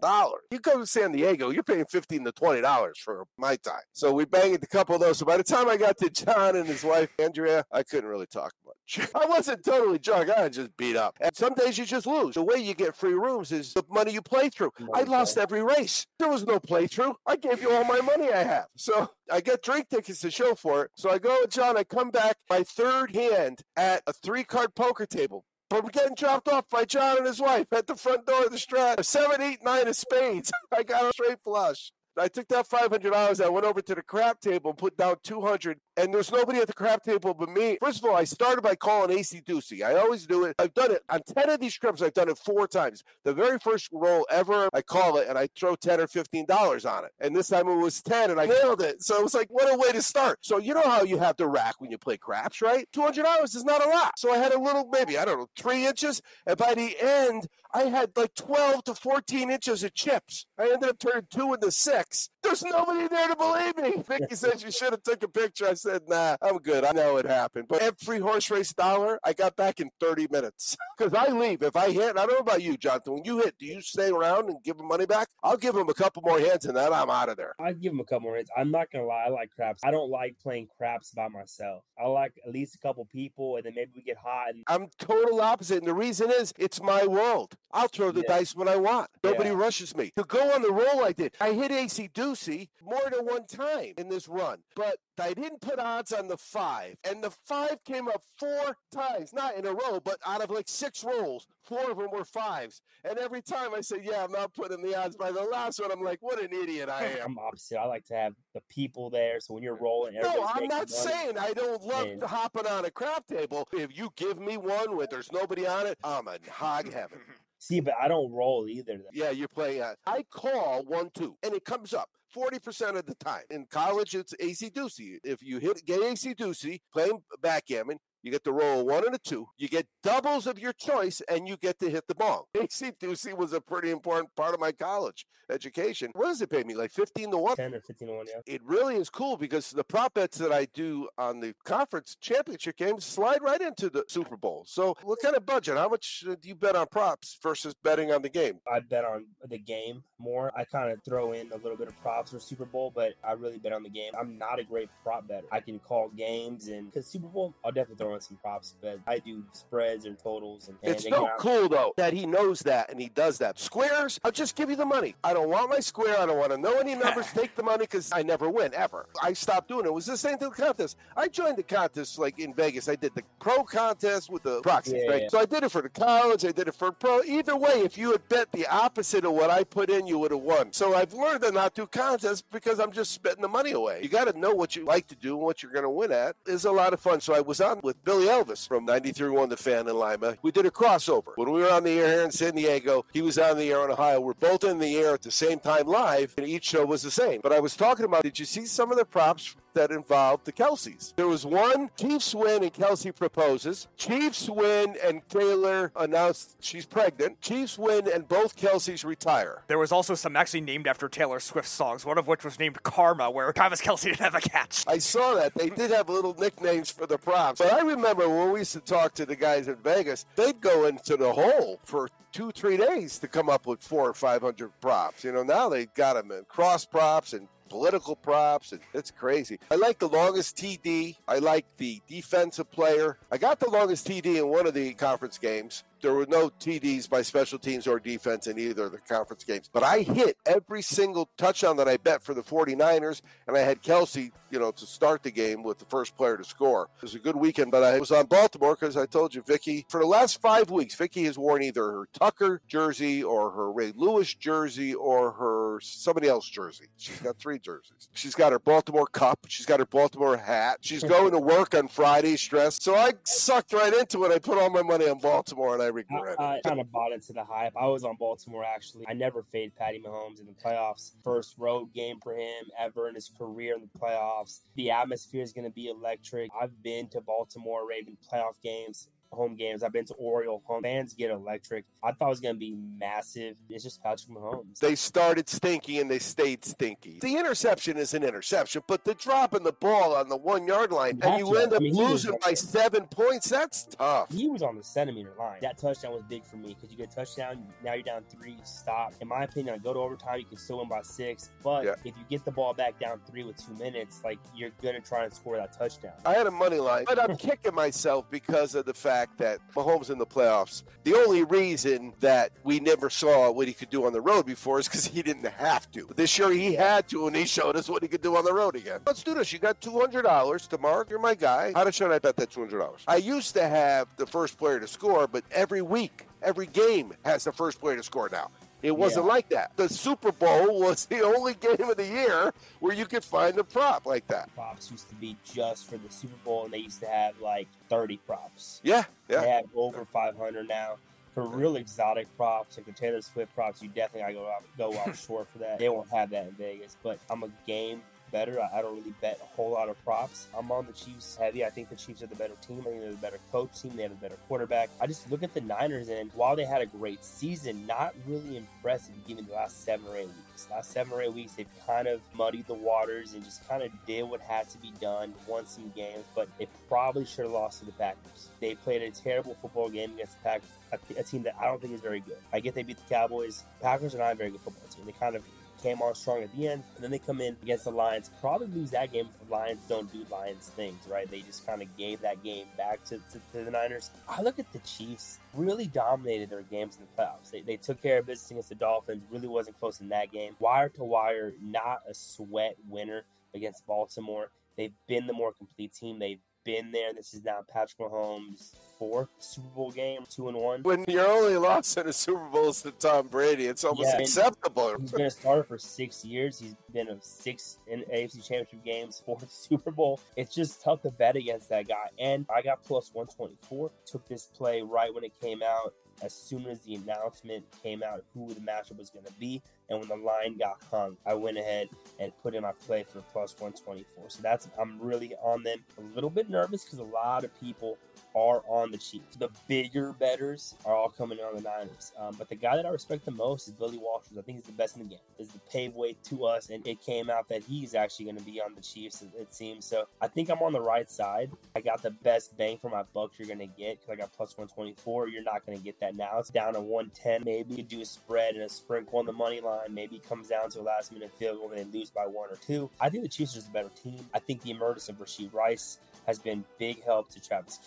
You go to San Diego, you're paying 15 to $20 for a Mai Tai. So we banged a couple of those. So by the time I got to John and his wife, Andrea, I couldn't really talk. I wasn't totally drunk. I was just beat up. And some days you just lose. The way you get free rooms is the money you play through. I lost every race. There was no playthrough. I gave you all my money I have. So I get drink tickets to show for it. So I go with John. I come back my third hand at a three card poker table. But I'm getting dropped off by John and his wife at the front door of the Strat. Seven, eight, nine of spades. I got a straight flush. I took that five hundred dollars. I went over to the crap table and put down two hundred. And there's nobody at the crap table but me. First of all, I started by calling acey-deucey. I always do it. I've done it on ten of these scripts. I've done it four times. The very first roll ever, I call it and I throw ten or fifteen dollars on it. And this time it was ten, and I nailed it. So it was like, what a way to start. So you know how you have to rack when you play craps, right? Two hundred dollars is not a lot. So I had a little, maybe I don't know, three inches. And by the end, I had like twelve to fourteen inches of chips. I ended up turning two into six. X. There's nobody there to believe me. Vicky said you should have took a picture. I said, nah, I'm good. I know it happened. But every horse race dollar I got back in 30 minutes. Because I leave. If I hit, I don't know about you, Jonathan. When you hit, do you stay around and give them money back? I'll give them a couple more hands and then I'm out of there. I give them a couple more hits. I'm not gonna lie, I like craps. I don't like playing craps by myself. I like at least a couple people, and then maybe we get hot. And I'm total opposite. And the reason is it's my world. I'll throw the Yeah. dice when I want. Nobody Yeah. rushes me. To go on the roll I did, I hit AC Ducey more than one time in this run. But I didn't put odds on the five. And the five came up four times, not in a row, but out of like six rolls, four of them were fives. And every time I said, Yeah, I'm not putting the odds by the last one, I'm like, What an idiot I am. I'm opposite. I like to have the people there, so when you're rolling, No, I'm not money. saying I don't love And- hopping on a crap table. If you give me one where there's nobody on it, I'm in hog heaven. See, but I don't roll either. Though. Yeah, you're playing. Uh, I call one two, and it comes up. 40% of the time. In college, it's acey-deucey. If you hit get acey-deucey playing backgammon, you get to roll a one and a two. You get doubles of your choice, and you get to hit the ball. Acey-deucey was a pretty important part of my college education. What does it pay me? Like 15 to 1? 10 or 15 to 1, yeah. It really is cool because the prop bets that I do on the conference championship games slide right into the Super Bowl. So, what kind of budget? How much do you bet on props versus betting on the game? I bet on the game more. I kind of throw in a little bit of props for Super Bowl, but I really bet on the game. I'm not a great prop better. I can call games, and because Super Bowl, I'll definitely throw in some props, but I do spreads and totals. And, It's so out- cool though that he knows that and he does that. Squares, I'll just give you the money. I don't want my square. I don't want to know any numbers. Take the money because I never win ever. I stopped doing it. It was the same thing with contest. I joined the contest like in Vegas. I did the pro contest with the proxies, Yeah, right? yeah. So I did it for the college. I did it for pro. Either way, if you had bet the opposite of what I put in, you would have won. So I've learned to not do contests because I'm just spitting the money away. You got to know what you like to do and what you're going to win at. It's a lot of fun. So I was on with Billy Elvis from 93.1 The Fan in Lima. We did a crossover. When we were on the air here in San Diego, he was on the air in Ohio. We're both in the air at the same time live, and each show was the same. But I was talking about, did you see some of the props that involved the Kelces? There was one, Chiefs win and Kelce proposes. Chiefs win and Taylor announced she's pregnant. Chiefs win and both Kelces retire. There was also some actually named after Taylor Swift songs, one of which was named Karma, where Travis Kelce didn't have a catch. I saw that. They did have little nicknames for the props. But I remember when we used to talk to the guys in Vegas, they'd go into the hole for two, three days to come up with four or 500 props. You know, now they got them in cross props and political props, and it's crazy. I like the longest TD. I like the defensive player. I got the longest TD in one of the conference games. There were no TDs by special teams or defense in either of the conference games. But I hit every single touchdown that I bet for the 49ers, and I had Kelce, you know, to start the game with the first player to score. It was a good weekend, but I was on Baltimore because I told you, Vicky, for the last five weeks, Vicky has worn either her Tucker jersey or her Ray Lewis jersey or her somebody else jersey. She's got three jerseys. She's got her Baltimore cup. She's got her Baltimore hat. She's going to work on Friday stressed. So I sucked right into it. I put all my money on Baltimore and I regret I, I kind of bought into the hype. I was on Baltimore actually. I never fade Patty Mahomes in the playoffs. First road game for him ever in his career in the playoffs. The atmosphere is going to be electric. I've been to Baltimore Raven playoff games. Home games. I've been to Oriole home. Fans get electric. I thought it was going to be massive. It's just Patrick Mahomes. They started stinky and they stayed stinky. The interception is an interception, but the drop in the ball on the one yard line and you end up I mean, losing by seven points, that's tough. He was on the centimeter line. That touchdown was big for me because you get a touchdown. Now you're down three. Stop. In my opinion, I go to overtime. You can still win by six. But Yeah. if you get the ball back down three with two minutes, like you're gonna try and score that touchdown. I had a money line, but I'm kicking myself because of the fact that Mahomes in the playoffs. The only reason that we never saw what he could do on the road before is because he didn't have to. But This year he had to, and he showed us what he could do on the road again. Let's do this. You got two hundred dollars to Mark. You're my guy. How should I bet that two hundred dollars? I used to have the first player to score, but every week, every game has the first player to score now. It wasn't Yeah. like that. The Super Bowl was the only game of the year where you could find a prop like that. Props used to be just for the Super Bowl, and they used to have like 30 props. Yeah, yeah. They have over 500 now. For real exotic props, like the Taylor Swift props, you definitely gotta go out, go offshore for that. They won't have that in Vegas. But I'm a game better. I, don't really bet a whole lot of props. I'm on the Chiefs heavy. I think the Chiefs are the better team. I think they're the better coach team. They have a better quarterback. I just look at the Niners, and while they had a great season, not really impressive given the last seven or eight weeks. Last seven or eight weeks, they've kind of muddied the waters and just kind of did what had to be done, won some games, but they probably should have lost to the Packers. They played a terrible football game against the Packers, a, a team that I don't think is very good. I get they beat the Cowboys. Packers are not a very good football team. They kind of came on strong at the end, and then they come in against the Lions. Probably lose that game if the Lions don't do Lions things, right? They just kind of gave that game back to, to, to, the Niners. I look at the Chiefs really dominated their games in the playoffs. They, they took care of business against the Dolphins, really wasn't close in that game. Wire to wire, not a sweat winner against Baltimore. They've been the more complete team. They've been there. This is now Patrick Mahomes' fourth Super Bowl game, two and one. When your only loss in a Super Bowl is to Tom Brady, it's almost yeah, acceptable. He's been a starter for six years. He's been of six in AFC Championship games, fourth Super Bowl. It's just tough to bet against that guy. And I got plus 124. Took this play right when it came out as soon as the announcement came out who the matchup was going to be. And when the line got hung, I went ahead and put in my play for plus 124. So that's, I'm really on them. A little bit nervous because a lot of people are on the Chiefs. The bigger betters are all coming on the Niners. Um, but the guy that I respect the most is Billy Walters. I think he's the best in the game. Is the pave way to us, and it came out that he's actually going to be on the Chiefs. It, seems so. I think I'm on the right side. I got the best bang for my buck you're going to get because I got plus 124. You're not going to get that now. It's down to 110. Maybe do a spread and a sprinkle on the money line. Maybe comes down to a last minute field goal and they lose by one or two. I think the Chiefs are just a better team. I think the emergence of Rashee Rice has been big help to Travis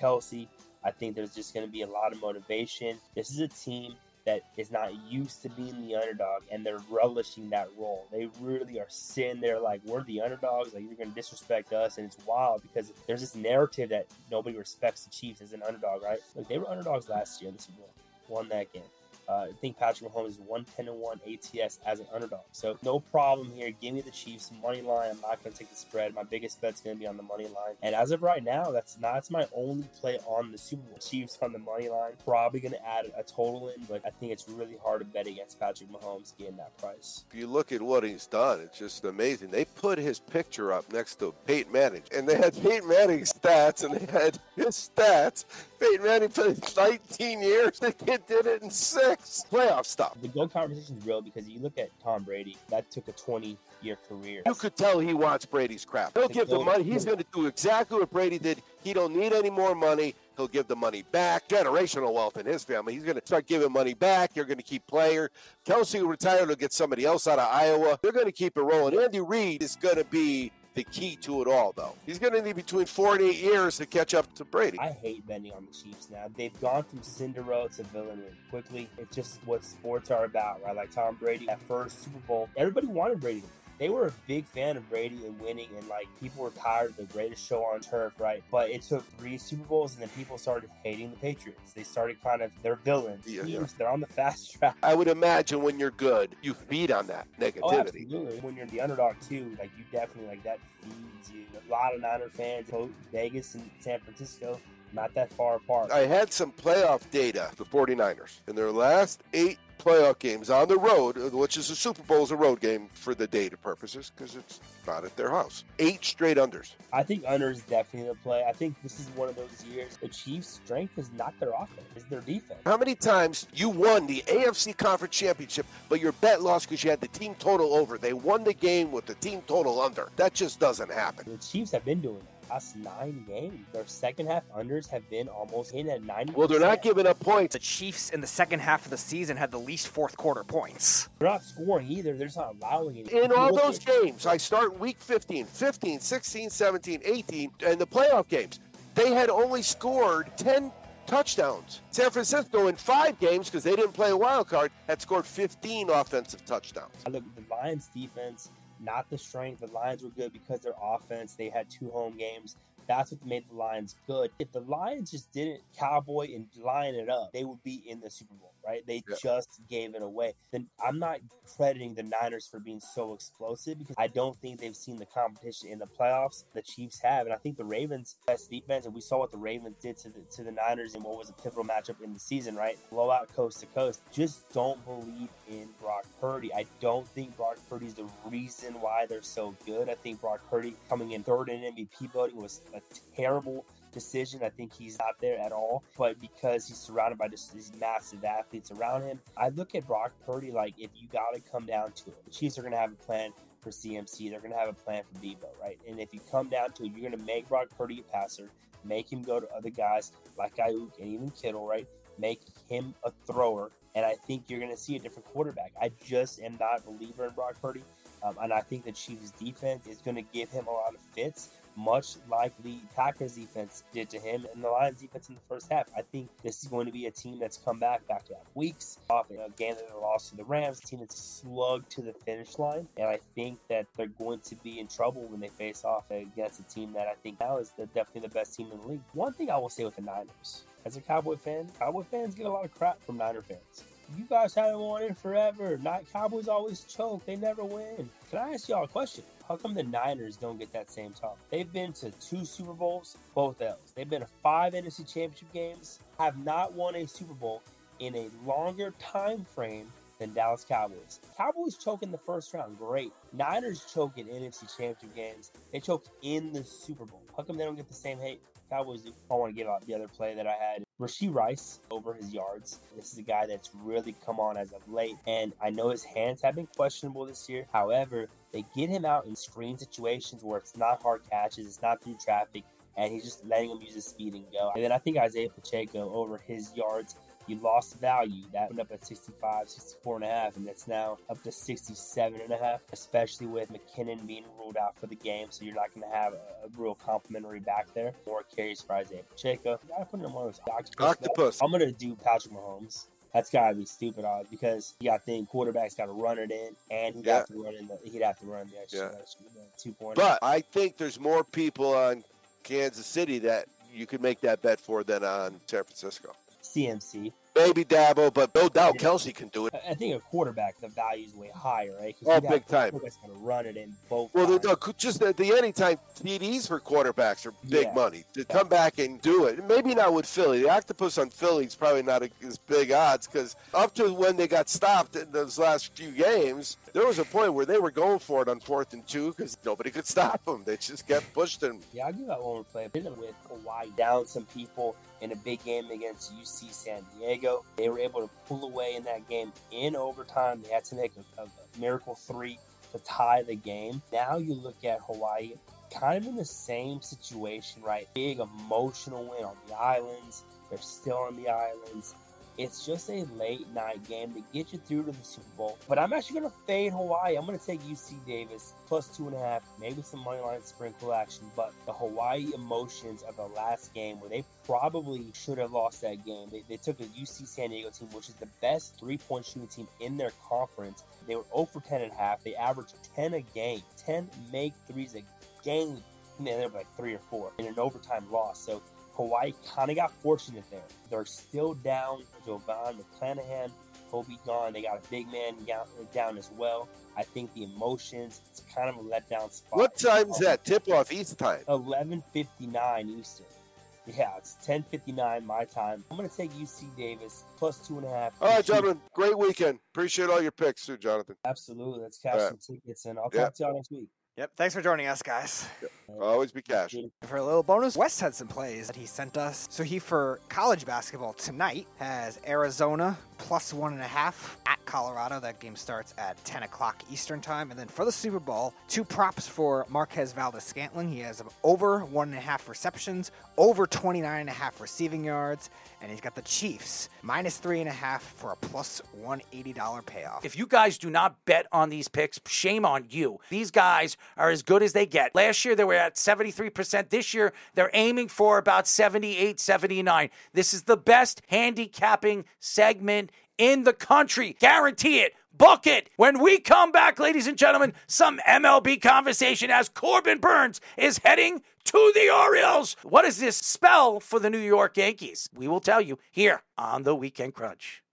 I think there's just going to be a lot of motivation. This is a team that is not used to being the underdog and they're relishing that role. They really are sitting there like we're the underdogs, like you're gonna disrespect us, and it's wild because there's this narrative that nobody respects the Chiefs as an underdog, right? Like they were underdogs last year in the Super Bowl, won that game. Uh, I think Patrick Mahomes is 110 and 1 ATS as an underdog. So no problem here. Give me the Chiefs money line. I'm not going to take the spread. My biggest bet's going to be on the money line. And as of right now, that's not that's my only play on the Super Bowl. Chiefs on the money line. Probably going to add a total in, but I think it's really hard to bet against Patrick Mahomes getting that price. If you look at what he's done, it's just amazing. They put his picture up next to Peyton Manning, and they had Peyton Manning's stats, and they had his stats. Peyton Manning played 19 years. The kid did it in six playoff stuff. The GOAT conversation is real because you look at Tom Brady, that took a 20 year career. You could tell he wants Brady's crap. He'll the give the money. He's going to do exactly what Brady did. He don't need any more money. He'll give the money back. Generational wealth in his family. He's going to start giving money back. You're going to keep player. Kelce will retire. He'll get somebody else out of Iowa. They're going to keep it rolling. Andy Reid is going to be the key to it all, though. He's going to need between four and eight years to catch up to Brady. I hate betting on the Chiefs now. They've gone from Cinderella to villain quickly. It's just what sports are about, right? Like Tom Brady, that first Super Bowl, everybody wanted Brady to they were a big fan of Brady and winning, and like people were tired of the greatest show on turf, right? But it took three Super Bowls, and then people started hating the Patriots. They started kind of they're villains. Yeah, yeah. They're on the fast track. I would imagine when you're good, you feed on that oh, negativity. Oh, absolutely. When you're the underdog too, like you definitely like that feeds you. A lot of Niner fans, both Vegas and San Francisco, not that far apart. I had some playoff data, the 49ers. In their last eight playoff games on the road, uh, which is a Super Bowl is a road game for the data purposes because it's not at their house. Eight straight unders. I think unders definitely the play. I think this is one of those years. The Chiefs' strength is not their offense; it's their defense. How many times you won the AFC Conference Championship, but your bet lost because you had the team total over? They won the game with the team total under. That just doesn't happen. The Chiefs have been doing that last nine games. Their second half unders have been almost in at 90 Well, they're not giving up points. The Chiefs in the second half of the season had the least fourth quarter points. They're not scoring either. They're just not allowing it. In all those games, I start week 15, 15, 16, 17, 18, and the playoff games, they had only scored 10 touchdowns. San Francisco in five games, because they didn't play a wild card, had scored 15 offensive touchdowns. I look at the Lions defense not the strength. The Lions were good because their offense. They had two home games. That's what made the Lions good. If the Lions just didn't cowboy and line it up, they would be in the Super Bowl. right? They Yeah. just gave it away. Then I'm not crediting the Niners for being so explosive because I don't think they've seen the competition in the playoffs the Chiefs have, and I think the Ravens best defense, and we saw what the Ravens did to the to the Niners in what was a pivotal matchup in the season, right? Blowout coast to coast. Just don't believe in Brock Purdy. I don't think Brock Purdy's the reason why they're so good. I think Brock Purdy coming in third in MVP voting was a terrible decision. I think he's not there at all. But because he's surrounded by just these massive athletes around him, I look at Brock Purdy like if you got to come down to it, the Chiefs are going to have a plan for CMC. They're going to have a plan for Deebo, right? And if you come down to it, you're going to make Brock Purdy a passer, make him go to other guys like Aiyuk and even Kittle, right? Make him a thrower. And I think you're going to see a different quarterback. I just am not a believer in Brock Purdy. Um, and I think the Chiefs' defense is going to give him a lot of fits, much like the Packers' defense did to him and the Lions' defense in the first half. I think this is going to be a team that's come back back to back weeks off a game that they lost to the Rams, team that's slugged to the finish line. And I think that they're going to be in trouble when they face off against a team that I think now is the, definitely the best team in the league. One thing I will say with the Niners, as a Cowboy fan, Cowboy fans get a lot of crap from Niner fans. You guys haven't won in forever. Not Cowboys always choke. They never win. Can I ask y'all a question? How come the Niners don't get that same talk? They've been to two Super Bowls, both L's. They've been to five NFC Championship games, have not won a Super Bowl in a longer time frame than Dallas Cowboys. Cowboys choke in the first round, great. Niners choke in NFC Championship games. They choke in the Super Bowl. How come they don't get the same hate? Cowboys do. I want to get out the other play that I had. Rashee Rice over his yards. This is a guy that's really come on as of late, and I know his hands have been questionable this year. However, they get him out in screen situations where it's not hard catches, it's not through traffic, and he's just letting him use his speed and go. And then I think Isaiah Pacheco over his yards you lost value. That went up at 65, 64 and a half, and that's now up to 67 and a half, especially with McKinnon being ruled out for the game. So you're not going to have a, a real complimentary back there. More carries for Isaiah Pacheco. You got to put those octopus. Octopus. I'm going to do Patrick Mahomes. That's gotta be stupid odds because you got to think quarterback's got to run it in, and he'd Yeah. have to run in the he'd have to run the extra, Yeah. extra two point. But I think there's more people on Kansas City that you could make that bet for than on San Francisco. CMC. Maybe Deebo, but no doubt Kelce can do it. I I think a quarterback, the value is way higher, right? Oh, big time. Quarterback's got to run it in both. Well, the, the, just the, the anytime TDs for quarterbacks are big Yeah. money. To come back and do it, maybe not with Philly. The octopus on Philly is probably not a, as big odds because up to when they got stopped in those last few games, there was a point where they were going for it on fourth and two because nobody could stop them. They just kept pushing. Them. Yeah, I'll give that one more play. With Hawaii down some people in a big game against UC San Diego. They were able to pull away in that game in overtime. They had to make a, a, miracle three to tie the game. Now you look at Hawaii, kind of in the same situation, right? Big emotional win on the islands. They're still on the islands. It's just a late night game to get you through to the Super Bowl. But I'm actually going to fade Hawaii. I'm going to take UC Davis plus two and a half, maybe some money line sprinkle action. But the Hawaii emotions of the last game, where they probably should have lost that game, they, they took a UC San Diego team, which is the best three point shooting team in their conference. They were 0 for 10 and a half. They averaged 10 a game, 10 make threes a game. Mean, they were like three or four in an overtime loss. So Hawaii kind of got fortunate there. They're still down. Jovan McClanahan, he'll be gone. They got a big man down, down as well. I think the emotions, it's kind of a letdown spot. What time's that? Tip off East time. 11:59 Eastern. Yeah, it's 10:59 my time. I'm gonna take UC Davis plus two and a half. All right, gentlemen. Great weekend. Appreciate all your picks too, Jonathan. Absolutely. Let's cash All right. some tickets, and I'll Yeah. talk to y'all next week. Yep. Thanks for joining us, guys. Always be cash. For a little bonus, West had some plays that he sent us. So he, for college basketball tonight, has Arizona plus one and a half at Colorado. That game starts at 10 o'clock Eastern time. And then for the Super Bowl, two props for Marquez Valdes-Scantling. He has over one and a half receptions, over 29 and a half receiving yards, and he's got the Chiefs minus three and a half for a plus $180 payoff. If you guys do not bet on these picks, shame on you. These guys are as good as they get. Last year they were at 73%. This year they're aiming for about 78, 79. This is the best handicapping segment in the country. Guarantee it. Book it. When we come back, ladies and gentlemen, some MLB conversation as Corbin Burnes is heading to the Orioles. What does this spell for the New York Yankees? We will tell you here on the Weekend Crunch.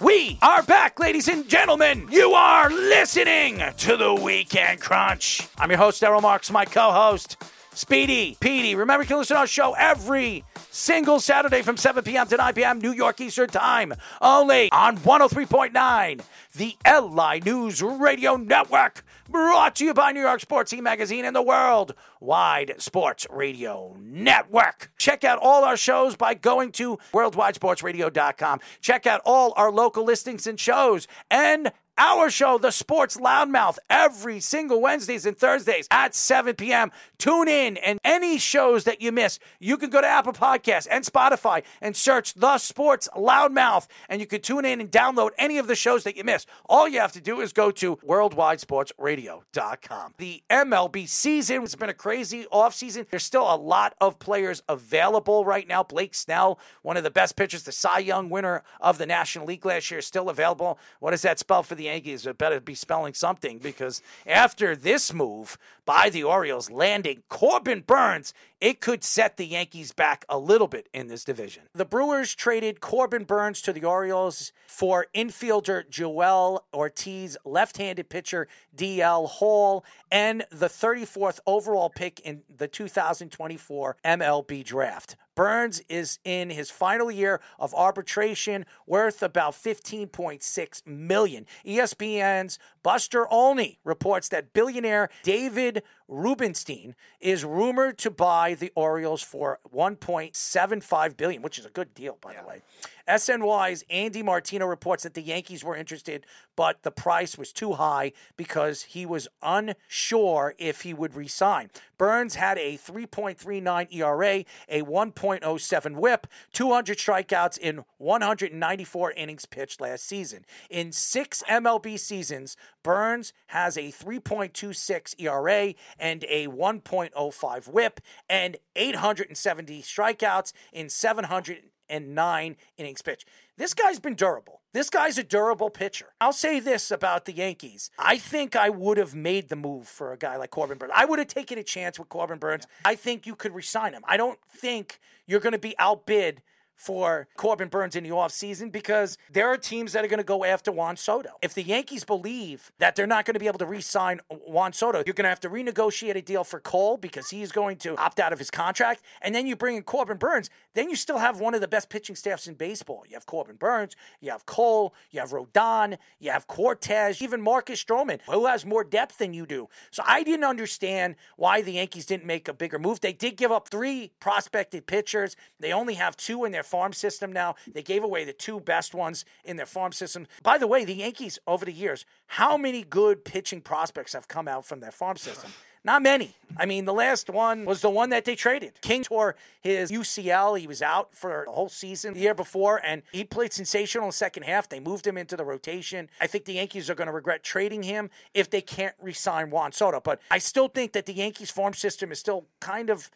We are back, ladies and gentlemen. You are listening to the Weekend Crunch. I'm your host, Errol Marks, my co host, Speedy Petey. Remember, you can listen to our show every single Saturday from 7 p.m. to 9 p.m. New York Eastern Time, only on 103.9, the LI News Radio Network. Brought to you by New York Sports E Magazine and the World Wide Sports Radio Network. Check out all our shows by going to worldwidesportsradio.com. Check out all our local listings and shows and our show, The Sports Loudmouth, every single Wednesdays and Thursdays at 7 p.m. Tune in, and any shows that you miss, you can go to Apple Podcasts and Spotify and search The Sports Loudmouth, and you can tune in and download any of the shows that you miss. All you have to do is go to worldwidesportsradio.com. The MLB season has been a crazy offseason. There's still a lot of players available right now. Blake Snell, one of the best pitchers, the Cy Young winner of the National League last year, is still available. What does that spell for the Yankees? It better be spelling something because after this move by the Orioles landing Corbin Burnes, it could set the Yankees back a little bit in this division. The Brewers traded Corbin Burnes to the Orioles for infielder Joey Ortiz, left handed pitcher DL Hall, and the 34th overall pick in the 2024 MLB draft. Burnes is in his final year of arbitration, worth about 15.6 million. ESPN's Buster Olney reports that billionaire David Rubenstein is rumored to buy the Orioles for 1.75 billion, which is a good deal, by the way. SNY's Andy Martino reports that the Yankees were interested, but the price was too high because he was unsure if he would resign. Burnes had a 3.39 ERA, a 1.07 whip, 200 strikeouts in 194 innings pitched last season. In six MLB seasons, Burnes has a 3.26 ERA and a 1.05 whip and 870 strikeouts in 700 and nine innings pitch. This guy's been durable. This guy's a durable pitcher. I'll say this about the Yankees. I think I would have made the move for a guy like Corbin Burnes. I would have taken a chance with Corbin Burnes. I think you could resign him. I don't think you're going to be outbid for Corbin Burnes in the offseason because there are teams that are going to go after Juan Soto. If the Yankees believe that they're not going to be able to re sign Juan Soto, you're going to have to renegotiate a deal for Cole because he's going to opt out of his contract. And then you bring in Corbin Burnes. Then you still have one of the best pitching staffs in baseball. You have Corbin Burnes, you have Cole, you have Rodon, you have Cortes, even Marcus Stroman, who has more depth than you do. So I didn't understand why the Yankees didn't make a bigger move. They did give up three prospected pitchers, they only have two in their farm system now. They gave away the two best ones in their farm system. By the way, the Yankees over the years, how many good pitching prospects have come out from their farm system? Not many. I mean, the last one was the one that they traded. King tore his UCL. He was out for the whole season the year before, and he played sensational in the second half. They moved him into the rotation. I think the Yankees are going to regret trading him if they can't re sign Juan Soto. But I still think that the Yankees farm system is still kind of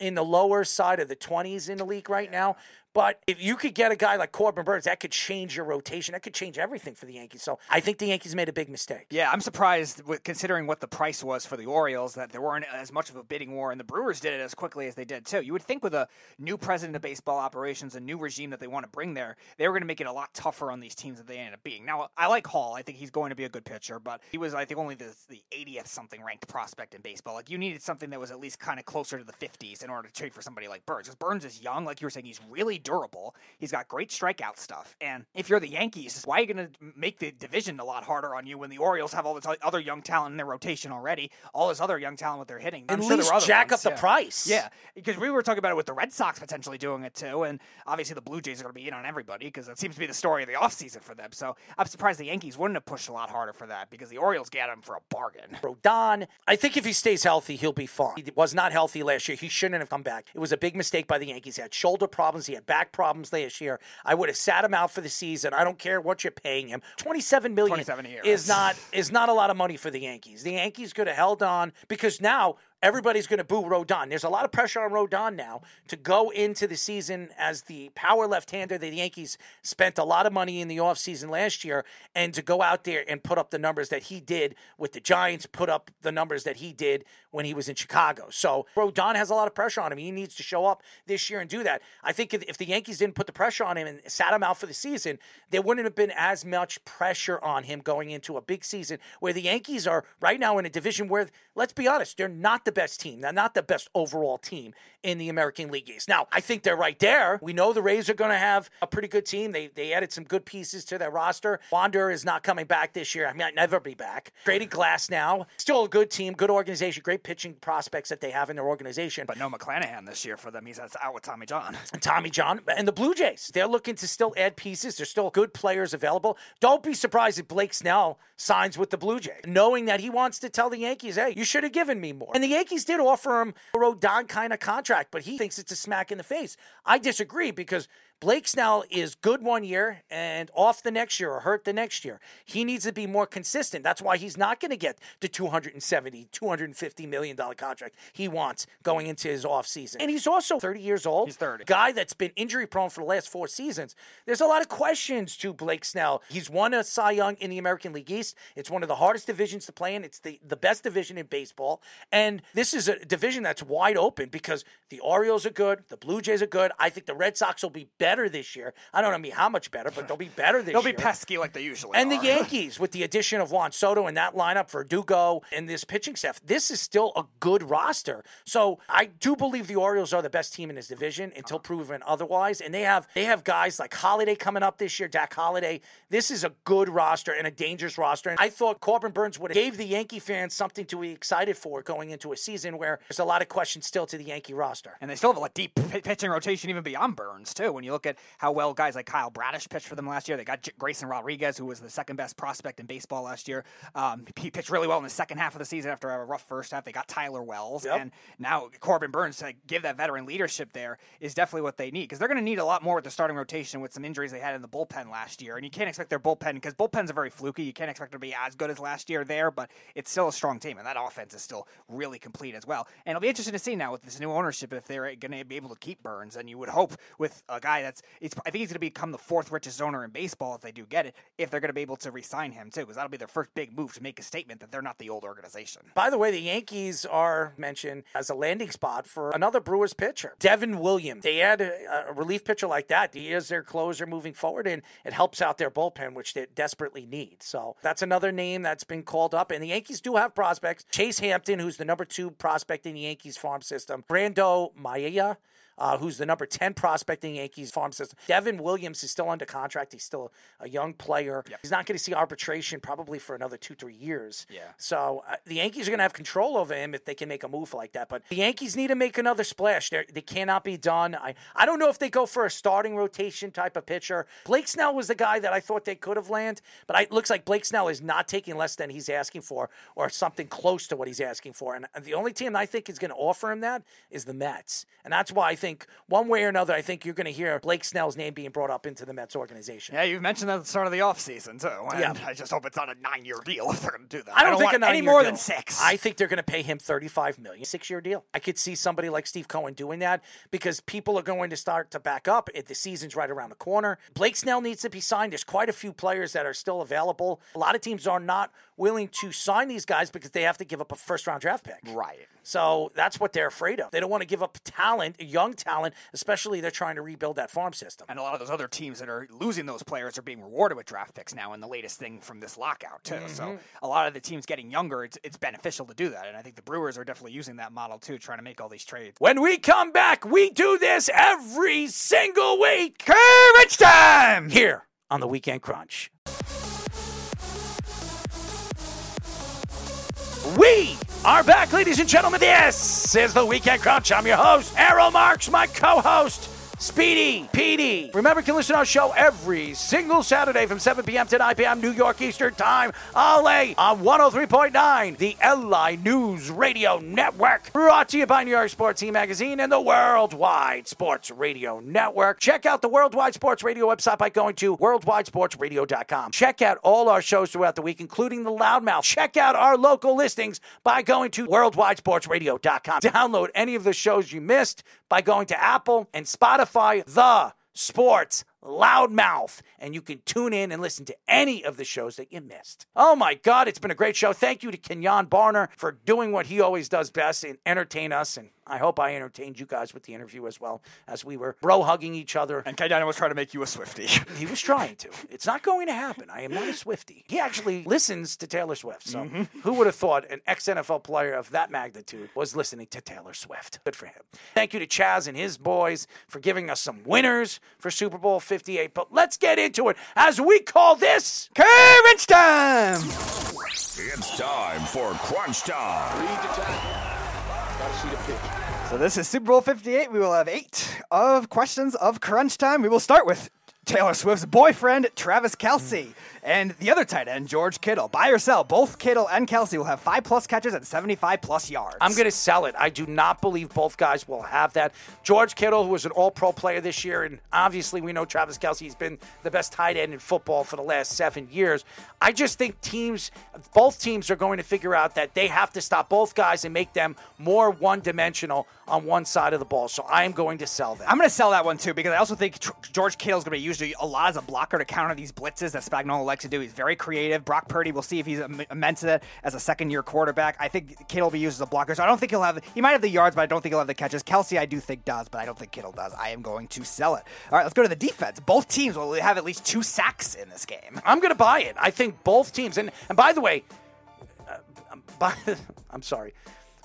in the lower side of the 20s in the league right now. But if you could get a guy like Corbin Burnes, that could change your rotation. That could change everything for the Yankees. So I think the Yankees made a big mistake. Yeah, I'm surprised with considering what the price was for the Orioles that there weren't as much of a bidding war, and the Brewers did it as quickly as they did too. You would think with a new president of baseball operations, a new regime that they want to bring there, they were going to make it a lot tougher on these teams that they ended up being. Now, I like Hall. I think he's going to be a good pitcher, but he was, I think, only the, the 80th something ranked prospect in baseball. Like you needed something that was at least kind of closer to the 50s in order to trade for somebody like Burnes. Because Burnes is young, like you were saying, he's really durable. He's got great strikeout stuff. And if you're the Yankees, why are you going to make the division a lot harder on you when the Orioles have all this other young talent in their rotation already? All this other young talent they're hitting. At I'm sure least jack ones, up the yeah. price. Yeah, because we were talking about it with the Red Sox potentially doing it too. And obviously the Blue Jays are going to be in on everybody because that seems to be the story of the offseason for them. So I'm surprised the Yankees wouldn't have pushed a lot harder for that because the Orioles get him for a bargain. Rodon, I think if he stays healthy, he'll be fine. He was not healthy last year. He shouldn't have come back. It was a big mistake by the Yankees. He had shoulder problems. He had back problems last year. I would have sat him out for the season. I don't care what you're paying him. Twenty-seven million 27 a year. is not is not a lot of money for the Yankees. The Yankees could have held on because now everybody's going to boo Rodon. There's a lot of pressure on Rodon now to go into the season as the power left-hander that the Yankees spent a lot of money in the offseason last year and to go out there and put up the numbers that he did with the Giants, put up the numbers that he did when he was in Chicago. So Rodon has a lot of pressure on him. He needs to show up this year and do that. I think if, if the Yankees didn't put the pressure on him and sat him out for the season, there wouldn't have been as much pressure on him going into a big season where the Yankees are right now in a division where, let's be honest, they're not the best team. They're not the best overall team in the American League East. Now, I think they're right there. We know the Rays are going to have a pretty good team. They they added some good pieces to their roster. Wander is not coming back this year. I might never be back. Traded Glasnow. Still a good team, good organization, great pitching prospects that they have in their organization. But no McClanahan this year for them. He's out with Tommy John. Tommy John and the Blue Jays. They're looking to still add pieces. There's still good players available. Don't be surprised if Blake Snell signs with the Blue Jays, knowing that he wants to tell the Yankees, hey, you should have given me more. And the Yankees did offer him a Rodon kind of contract, but he thinks it's a smack in the face. I disagree because Blake Snell is good one year and off the next year or hurt the next year. He needs to be more consistent. That's why he's not going to get the 270, 250 million dollar contract he wants going into his offseason. And he's also 30 years old. He's 30. Guy that's been injury prone for the last four seasons. There's a lot of questions to Blake Snell. He's won a Cy Young in the American League East. It's one of the hardest divisions to play in. It's the, the best division in baseball. And this is a division that's wide open because the Orioles are good, the Blue Jays are good. I think the Red Sox will be better this year. I don't know me how much better, but they'll be better this year. They'll be pesky like they usually And are. And the Yankees, with the addition of Juan Soto and that lineup Verdugo and this pitching staff, this is still a good roster. So I do believe the Orioles are the best team in this division until proven otherwise. And they have they have guys like Holliday coming up this year, Dak Holliday. This is a good roster and a dangerous roster. And I thought Corbin Burnes would have gave the Yankee fans something to be excited for going into a season where there's a lot of questions still to the Yankee roster. And they still have a deep pitching rotation even beyond Burnes, too. When you look at how well guys like Kyle Bradish pitched for them last year, they got J- Grayson Rodriguez, who was the second best prospect in baseball last year. Um, he pitched really well in the second half of the season after a rough first half. They got Tyler Wells. Yep. And now Corbin Burnes to give that veteran leadership there is definitely what they need because they're going to need a lot more with the starting rotation with some injuries they had in the bullpen last year. And you can't expect their bullpen because bullpens are very fluky. You can't expect them to be as good as last year there, but it's still a strong team. And that offense is still really complete as well. And it'll be interesting to see now with this new ownership if they're going to be able to keep Burnes. And you would hope with a guy that's, it's, I think he's going to become the fourth richest owner in baseball if they do get it, if they're going to be able to re-sign him too, because that'll be their first big move to make a statement that they're not the old organization. By the way, the Yankees are mentioned as a landing spot for another Brewers pitcher, Devin Williams. They add a, a relief pitcher like that. He is their closer moving forward, and it helps out their bullpen, which they desperately need. So that's another name that's been called up. And the Yankees do have prospects. Chase Hampton, who's the number two prospect in the Yankees farm system. Brando Mayea. Uh, who's the number 10 prospect in Yankees farm system. Devin Williams is still under contract. He's still a young player. He's not going to see arbitration probably for another two, three years. Yeah. So uh, the Yankees are going to have control over him if they can make a move like that. But the Yankees need to make another splash. They're, they cannot be done. I, I don't know if they go for a starting rotation type of pitcher. Blake Snell was the guy that I thought they could have landed, but I, it looks like Blake Snell is not taking less than he's asking for or something close to what he's asking for. And the only team I think is going to offer him that is the Mets. And that's why I think one way or another, I think you're going to hear Blake Snell's name being brought up into the Mets organization. Yeah, you mentioned that at the start of the offseason, too. And Yeah. I just hope it's not a nine year deal if they're going to do that. I don't, think want a nine any more than six. I think they're going to pay him thirty-five million, six-year deal. I could see somebody like Steve Cohen doing that because people are going to start to back up. If the season's right around the corner, Blake Snell needs to be signed. There's quite a few players that are still available. A lot of teams are not willing to sign these guys because they have to give up a first-round draft pick. Right. So that's what they're afraid of. They don't want to give up talent, young talent, especially they're trying to rebuild that farm system. And a lot of those other teams that are losing those players are being rewarded with draft picks now in the latest thing from this lockout, too. Mm-hmm. So a lot of the teams getting younger, it's, it's beneficial to do that. And I think the Brewers are definitely using that model, too, trying to make all these trades. When we come back, we do this every single week. Courage time! Here on the Weekend Crunch. We are back, ladies and gentlemen. This is the Weekend Crunch. I'm your host, Errol Marks, my co host. Speedy Petey. Remember, can listen to our show every single Saturday from 7 p.m. to 9 p.m. New York Eastern Time. LA on 103.9, the LI News Radio Network. Brought to you by New York Sports Team Magazine and the Worldwide Sports Radio Network. Check out the Worldwide Sports Radio website by going to worldwidesportsradio.com. Check out all our shows throughout the week, including the Loudmouth. Check out our local listings by going to worldwidesportsradio.com. Download any of the shows you missed by going to Apple and Spotify. The Sports Loudmouth, and you can tune in and listen to any of the shows that you missed. Oh my God, it's been a great show. Thank you to Kenjon Barner for doing what he always does best and entertain us. And I hope I entertained you guys with the interview as well as we were bro hugging each other. And Kenjon was trying to make you a Swifty. He was trying to. It's not going to happen. I am not a Swifty. He actually listens to Taylor Swift. So mm-hmm. who would have thought an ex NFL player of that magnitude was listening to Taylor Swift? Good for him. Thank you to Chaz and his boys for giving us some winners for Super Bowl 58. But let's get into it as we call this Crunch time! It's time for Crunch Time. Read the time. Gotta see the pitch. So this is Super Bowl 58. We will have eight of questions of crunch time. We will start with Taylor Swift's boyfriend, Travis Kelce, and the other tight end, George Kittle. Buy or sell, both Kittle and Kelce will have five plus catches and 75 plus yards. I'm going to sell it. I do not believe both guys will have that. George Kittle, who was an all pro player this year, and obviously we know Travis Kelce's been the best tight end in football for the last seven years. I just think teams, both teams are going to figure out that they have to stop both guys and make them more one dimensional on one side of the ball. So I am going to sell that. I'm going to sell that one too because I also think Tr- George Kittle's going to be used a lot as a blocker to counter these blitzes that Spagnuolo likes to do. He's very creative. Brock Purdy, we'll see if he's am- immense at it as a second year quarterback. I think Kittle will be used as a blocker. So I don't think he'll have, he might have the yards, but I don't think he'll have the catches. Kelce, I do think does, but I don't think Kittle does. I am going to sell it. All right, let's go to the defense. Both teams will have at least two sacks in this game. I'm going to buy it. I think both teams, and, and by the way, uh, by, I'm sorry.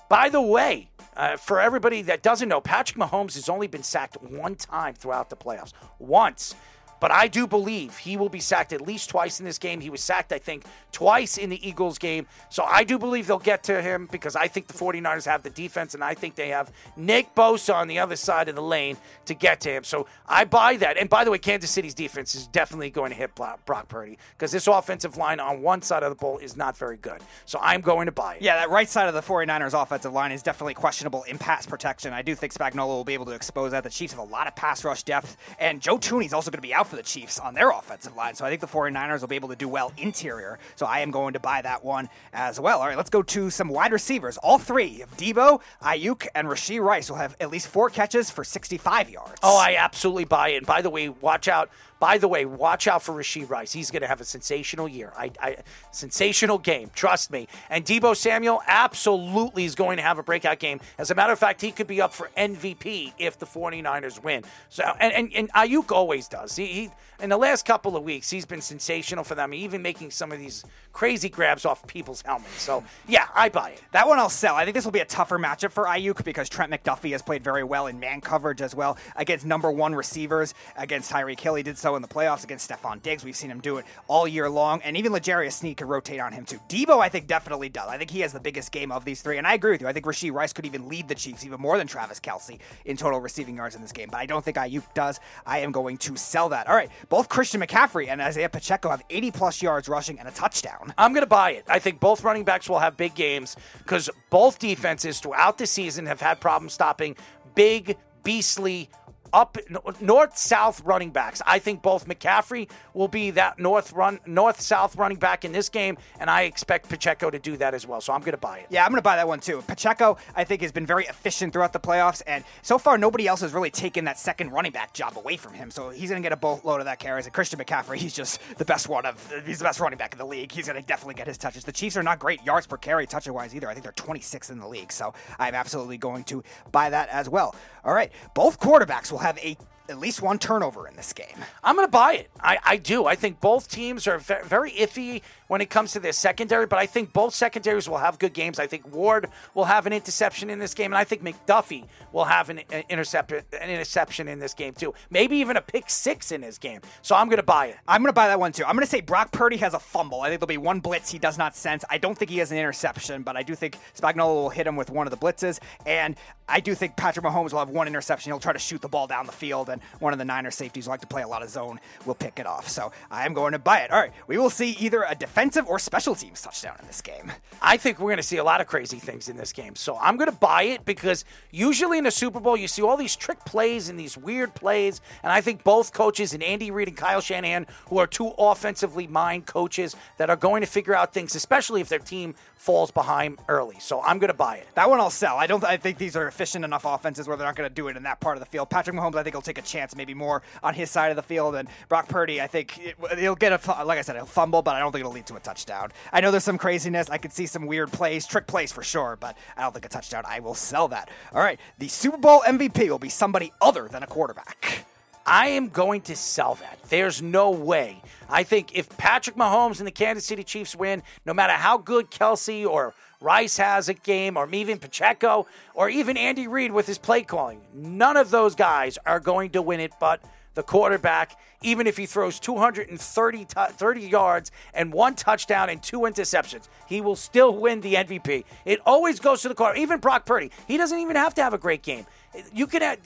By the way, uh, for everybody that doesn't know, Patrick Mahomes has only been sacked one time throughout the playoffs. Once. But I do believe he will be sacked at least twice in this game. He was sacked, I think, twice in the Eagles game. So I do believe they'll get to him because I think the 49ers have the defense and I think they have Nick Bosa on the other side of the lane to get to him. So I buy that. And by the way, Kansas City's defense is definitely going to hit Brock Purdy because this offensive line on one side of the ball is not very good. So I'm going to buy it. Yeah, that right side of the 49ers offensive line is definitely questionable in pass protection. I do think Spagnuolo will be able to expose that. The Chiefs have a lot of pass rush depth, and Joe Thuney's also going to be out for the Chiefs on their offensive line. So I think the 49ers will be able to do well interior. So I am going to buy that one as well. All right, let's go to some wide receivers. All three of Deebo, Aiyuk, and Rashee Rice will have at least four catches for 65 yards. Oh, I absolutely buy it. And by the way, watch out. By the way, watch out for Rashee Rice. He's going to have a sensational year. I, I, sensational game. Trust me. And Deebo Samuel absolutely is going to have a breakout game. As a matter of fact, he could be up for MVP if the 49ers win. So, and, and, and Aiyuk always does. He, he in the last couple of weeks, he's been sensational for them, even making some of these crazy grabs off people's helmets. So, yeah, I buy it. That one I'll sell. I think this will be a tougher matchup for Aiyuk because Trent McDuffie has played very well in man coverage as well against number one receivers. Against Tyreek Hill, he did so in the playoffs. Against Stefon Diggs, we've seen him do it all year long. And even L'Jarius Sneed could rotate on him too. Deebo, I think, definitely does. I think he has the biggest game of these three. And I agree with you. I think Rashee Rice could even lead the Chiefs even more than Travis Kelce in total receiving yards in this game. But I don't think Aiyuk does. I am going to sell that. All right. Both Christian McCaffrey and Isaiah Pacheco have 80 plus yards rushing and a touchdown. I'm going to buy it. I think both running backs will have big games because both defenses throughout the season have had problems stopping big, beastly, up north south running backs. I think both McCaffrey will be that north run north south running back in this game, and I expect Pacheco to do that as well. So I'm going to buy it. Yeah, I'm going to buy that one too. Pacheco, I think, has been very efficient throughout the playoffs, and so far nobody else has really taken that second running back job away from him. So he's going to get a boatload of that carries. And Christian McCaffrey, he's just the best one of he's the best running back in the league. He's going to definitely get his touches. The Chiefs are not great yards per carry toucher wise either. I think they're 26 in the league. So I'm absolutely going to buy that as well. All right, both quarterbacks will have a at least one turnover in this game. I'm going to buy it. I, I do. I think both teams are very iffy when it comes to their secondary, but I think both secondaries will have good games. I think Ward will have an interception in this game, and I think McDuffie will have an, uh, an interception an interception in this game too. Maybe even a pick six in this game. So I'm going to buy it. I'm going to buy that one too. I'm going to say Brock Purdy has a fumble. I think there'll be one blitz he does not sense. I don't think he has an interception, but I do think Spagnuolo will hit him with one of the blitzes, and I do think Patrick Mahomes will have one interception. He'll try to shoot the ball down the field, and one of the Niner safeties who like to play a lot of zone will pick it off. So I am going to buy it. All right, we will see either a defensive or special teams touchdown in this game. I think we're going to see a lot of crazy things in this game. So I'm going to buy it because usually in a Super Bowl, you see all these trick plays and these weird plays. And I think both coaches, and Andy Reid and Kyle Shanahan, who are two offensively minded coaches that are going to figure out things, especially if their team falls behind early. So I'm going to buy it. That one I'll sell. I don't. I think these are efficient enough offenses where they're not going to do it in that part of the field. Patrick Mahomes, I think, will take a chance, maybe more on his side of the field, and Brock Purdy, I think it, he'll get a like I said, he'll fumble, but I don't think it'll lead to a touchdown. I know there's some craziness. I could see some weird plays, trick plays for sure, but I don't think a touchdown. I will sell that. All right, the Super Bowl MVP will be somebody other than a quarterback. I am going to sell that. There's no way. I think if Patrick Mahomes and the Kansas City Chiefs win, no matter how good Kelce or Rice has a game, or even Pacheco, or even Andy Reid with his play calling, none of those guys are going to win it but the quarterback, even if he throws 230 t- 30 yards and one touchdown and two interceptions. He will still win the MVP. It always goes to the quarterback. Even Brock Purdy, he doesn't even have to have a great game. You could have,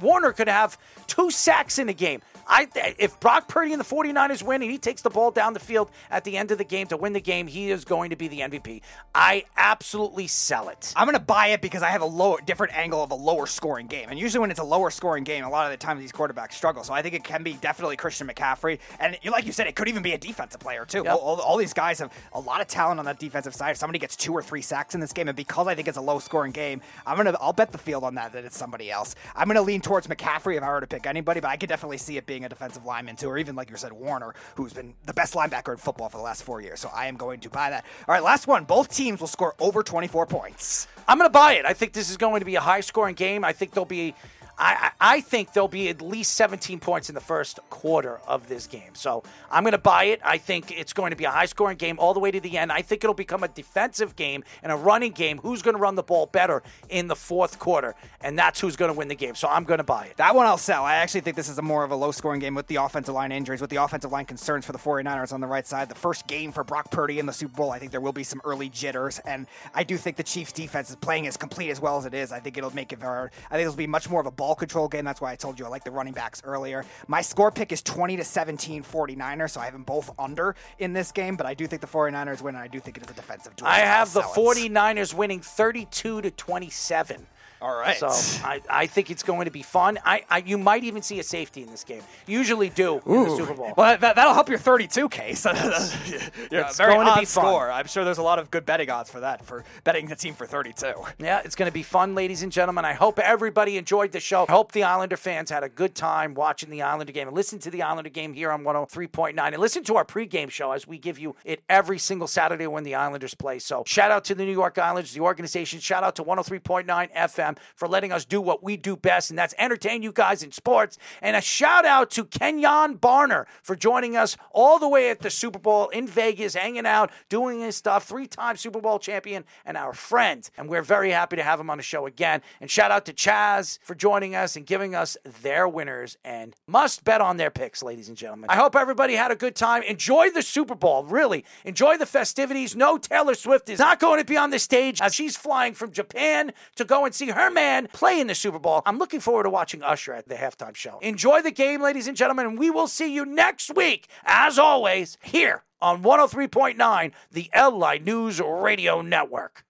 Warner could have two sacks in a game. I if Brock Purdy and the 49ers win and he takes the ball down the field at the end of the game to win the game, he is going to be the MVP. I absolutely sell it. I'm going to buy it because I have a lower different angle of a lower scoring game. And usually when it's a lower scoring game, a lot of the times these quarterbacks struggle. So I think it can be definitely Christian McCaffrey and like you said it could even be a defensive player too. Yep. All, all, these guys have a lot of talent on that defensive side. If somebody gets two or three sacks in this game and because I think it's a low scoring game, I'm going to I'll bet the field on that that it's somebody else. I'm going to lean towards McCaffrey if I were to pick anybody, but I could definitely see it being a defensive lineman too, or even like you said, Warner, who's been the best linebacker in football for the last four years. So I am going to buy that. All right, last one. Both teams will score over 24 points. I'm going to buy it. I think this is going to be a high scoring game. I think there'll be I, I think there'll be at least 17 points in the first quarter of this game. So I'm going to buy it. I think it's going to be a high scoring game all the way to the end. I think it'll become a defensive game and a running game. Who's going to run the ball better in the fourth quarter? And that's who's going to win the game. So I'm going to buy it. That one I'll sell. I actually think this is a more of a low scoring game with the offensive line injuries, with the offensive line concerns for the 49ers on the right side. The first game for Brock Purdy in the Super Bowl, I think there will be some early jitters. And I do think the Chiefs defense is playing as complete as well as it is. I think it'll make it very, I think it'll be much more of a ball control game. That's why I told you I like the running backs earlier. My score pick is 20 to 17 49ers, so I have them both under in this game, but I do think the 49ers win, and I do think it is a defensive duel. I have the 49ers winning 32 to 27. All right. So I, I think it's going to be fun. I, I you might even see a safety in this game. Usually do Ooh. in the Super Bowl. Well, that, will help your 32 case. yeah, very going to be score. Fun. I'm sure there's a lot of good betting odds for that for betting the team for 32. Yeah, it's going to be fun, ladies and gentlemen. I hope everybody enjoyed the show. I hope the Islander fans had a good time watching the Islander game and listen to the Islander game here on 103.9 and listen to our pregame show as we give you it every single Saturday when the Islanders play. So shout out to the New York Islanders, the organization. Shout out to 103.9 FM for letting us do what we do best, and that's entertain you guys in sports. And a shout out to Kenjon Barner for joining us all the way at the Super Bowl in Vegas, hanging out, doing his stuff, three time Super Bowl champion, and our friend. And we're very happy to have him on the show again. And shout out to Chaz for joining us and giving us their winners and must bet on their picks, ladies and gentlemen. I hope everybody had a good time. Enjoy the Super Bowl, really. Enjoy the festivities. No Taylor Swift is not going to be on the stage as she's flying from Japan to go and see her man play in the Super Bowl. I'm looking forward to watching Usher at the halftime show. Enjoy the game, ladies and gentlemen, and we will see you next week, as always, here on 103.9, the LI News Radio Network.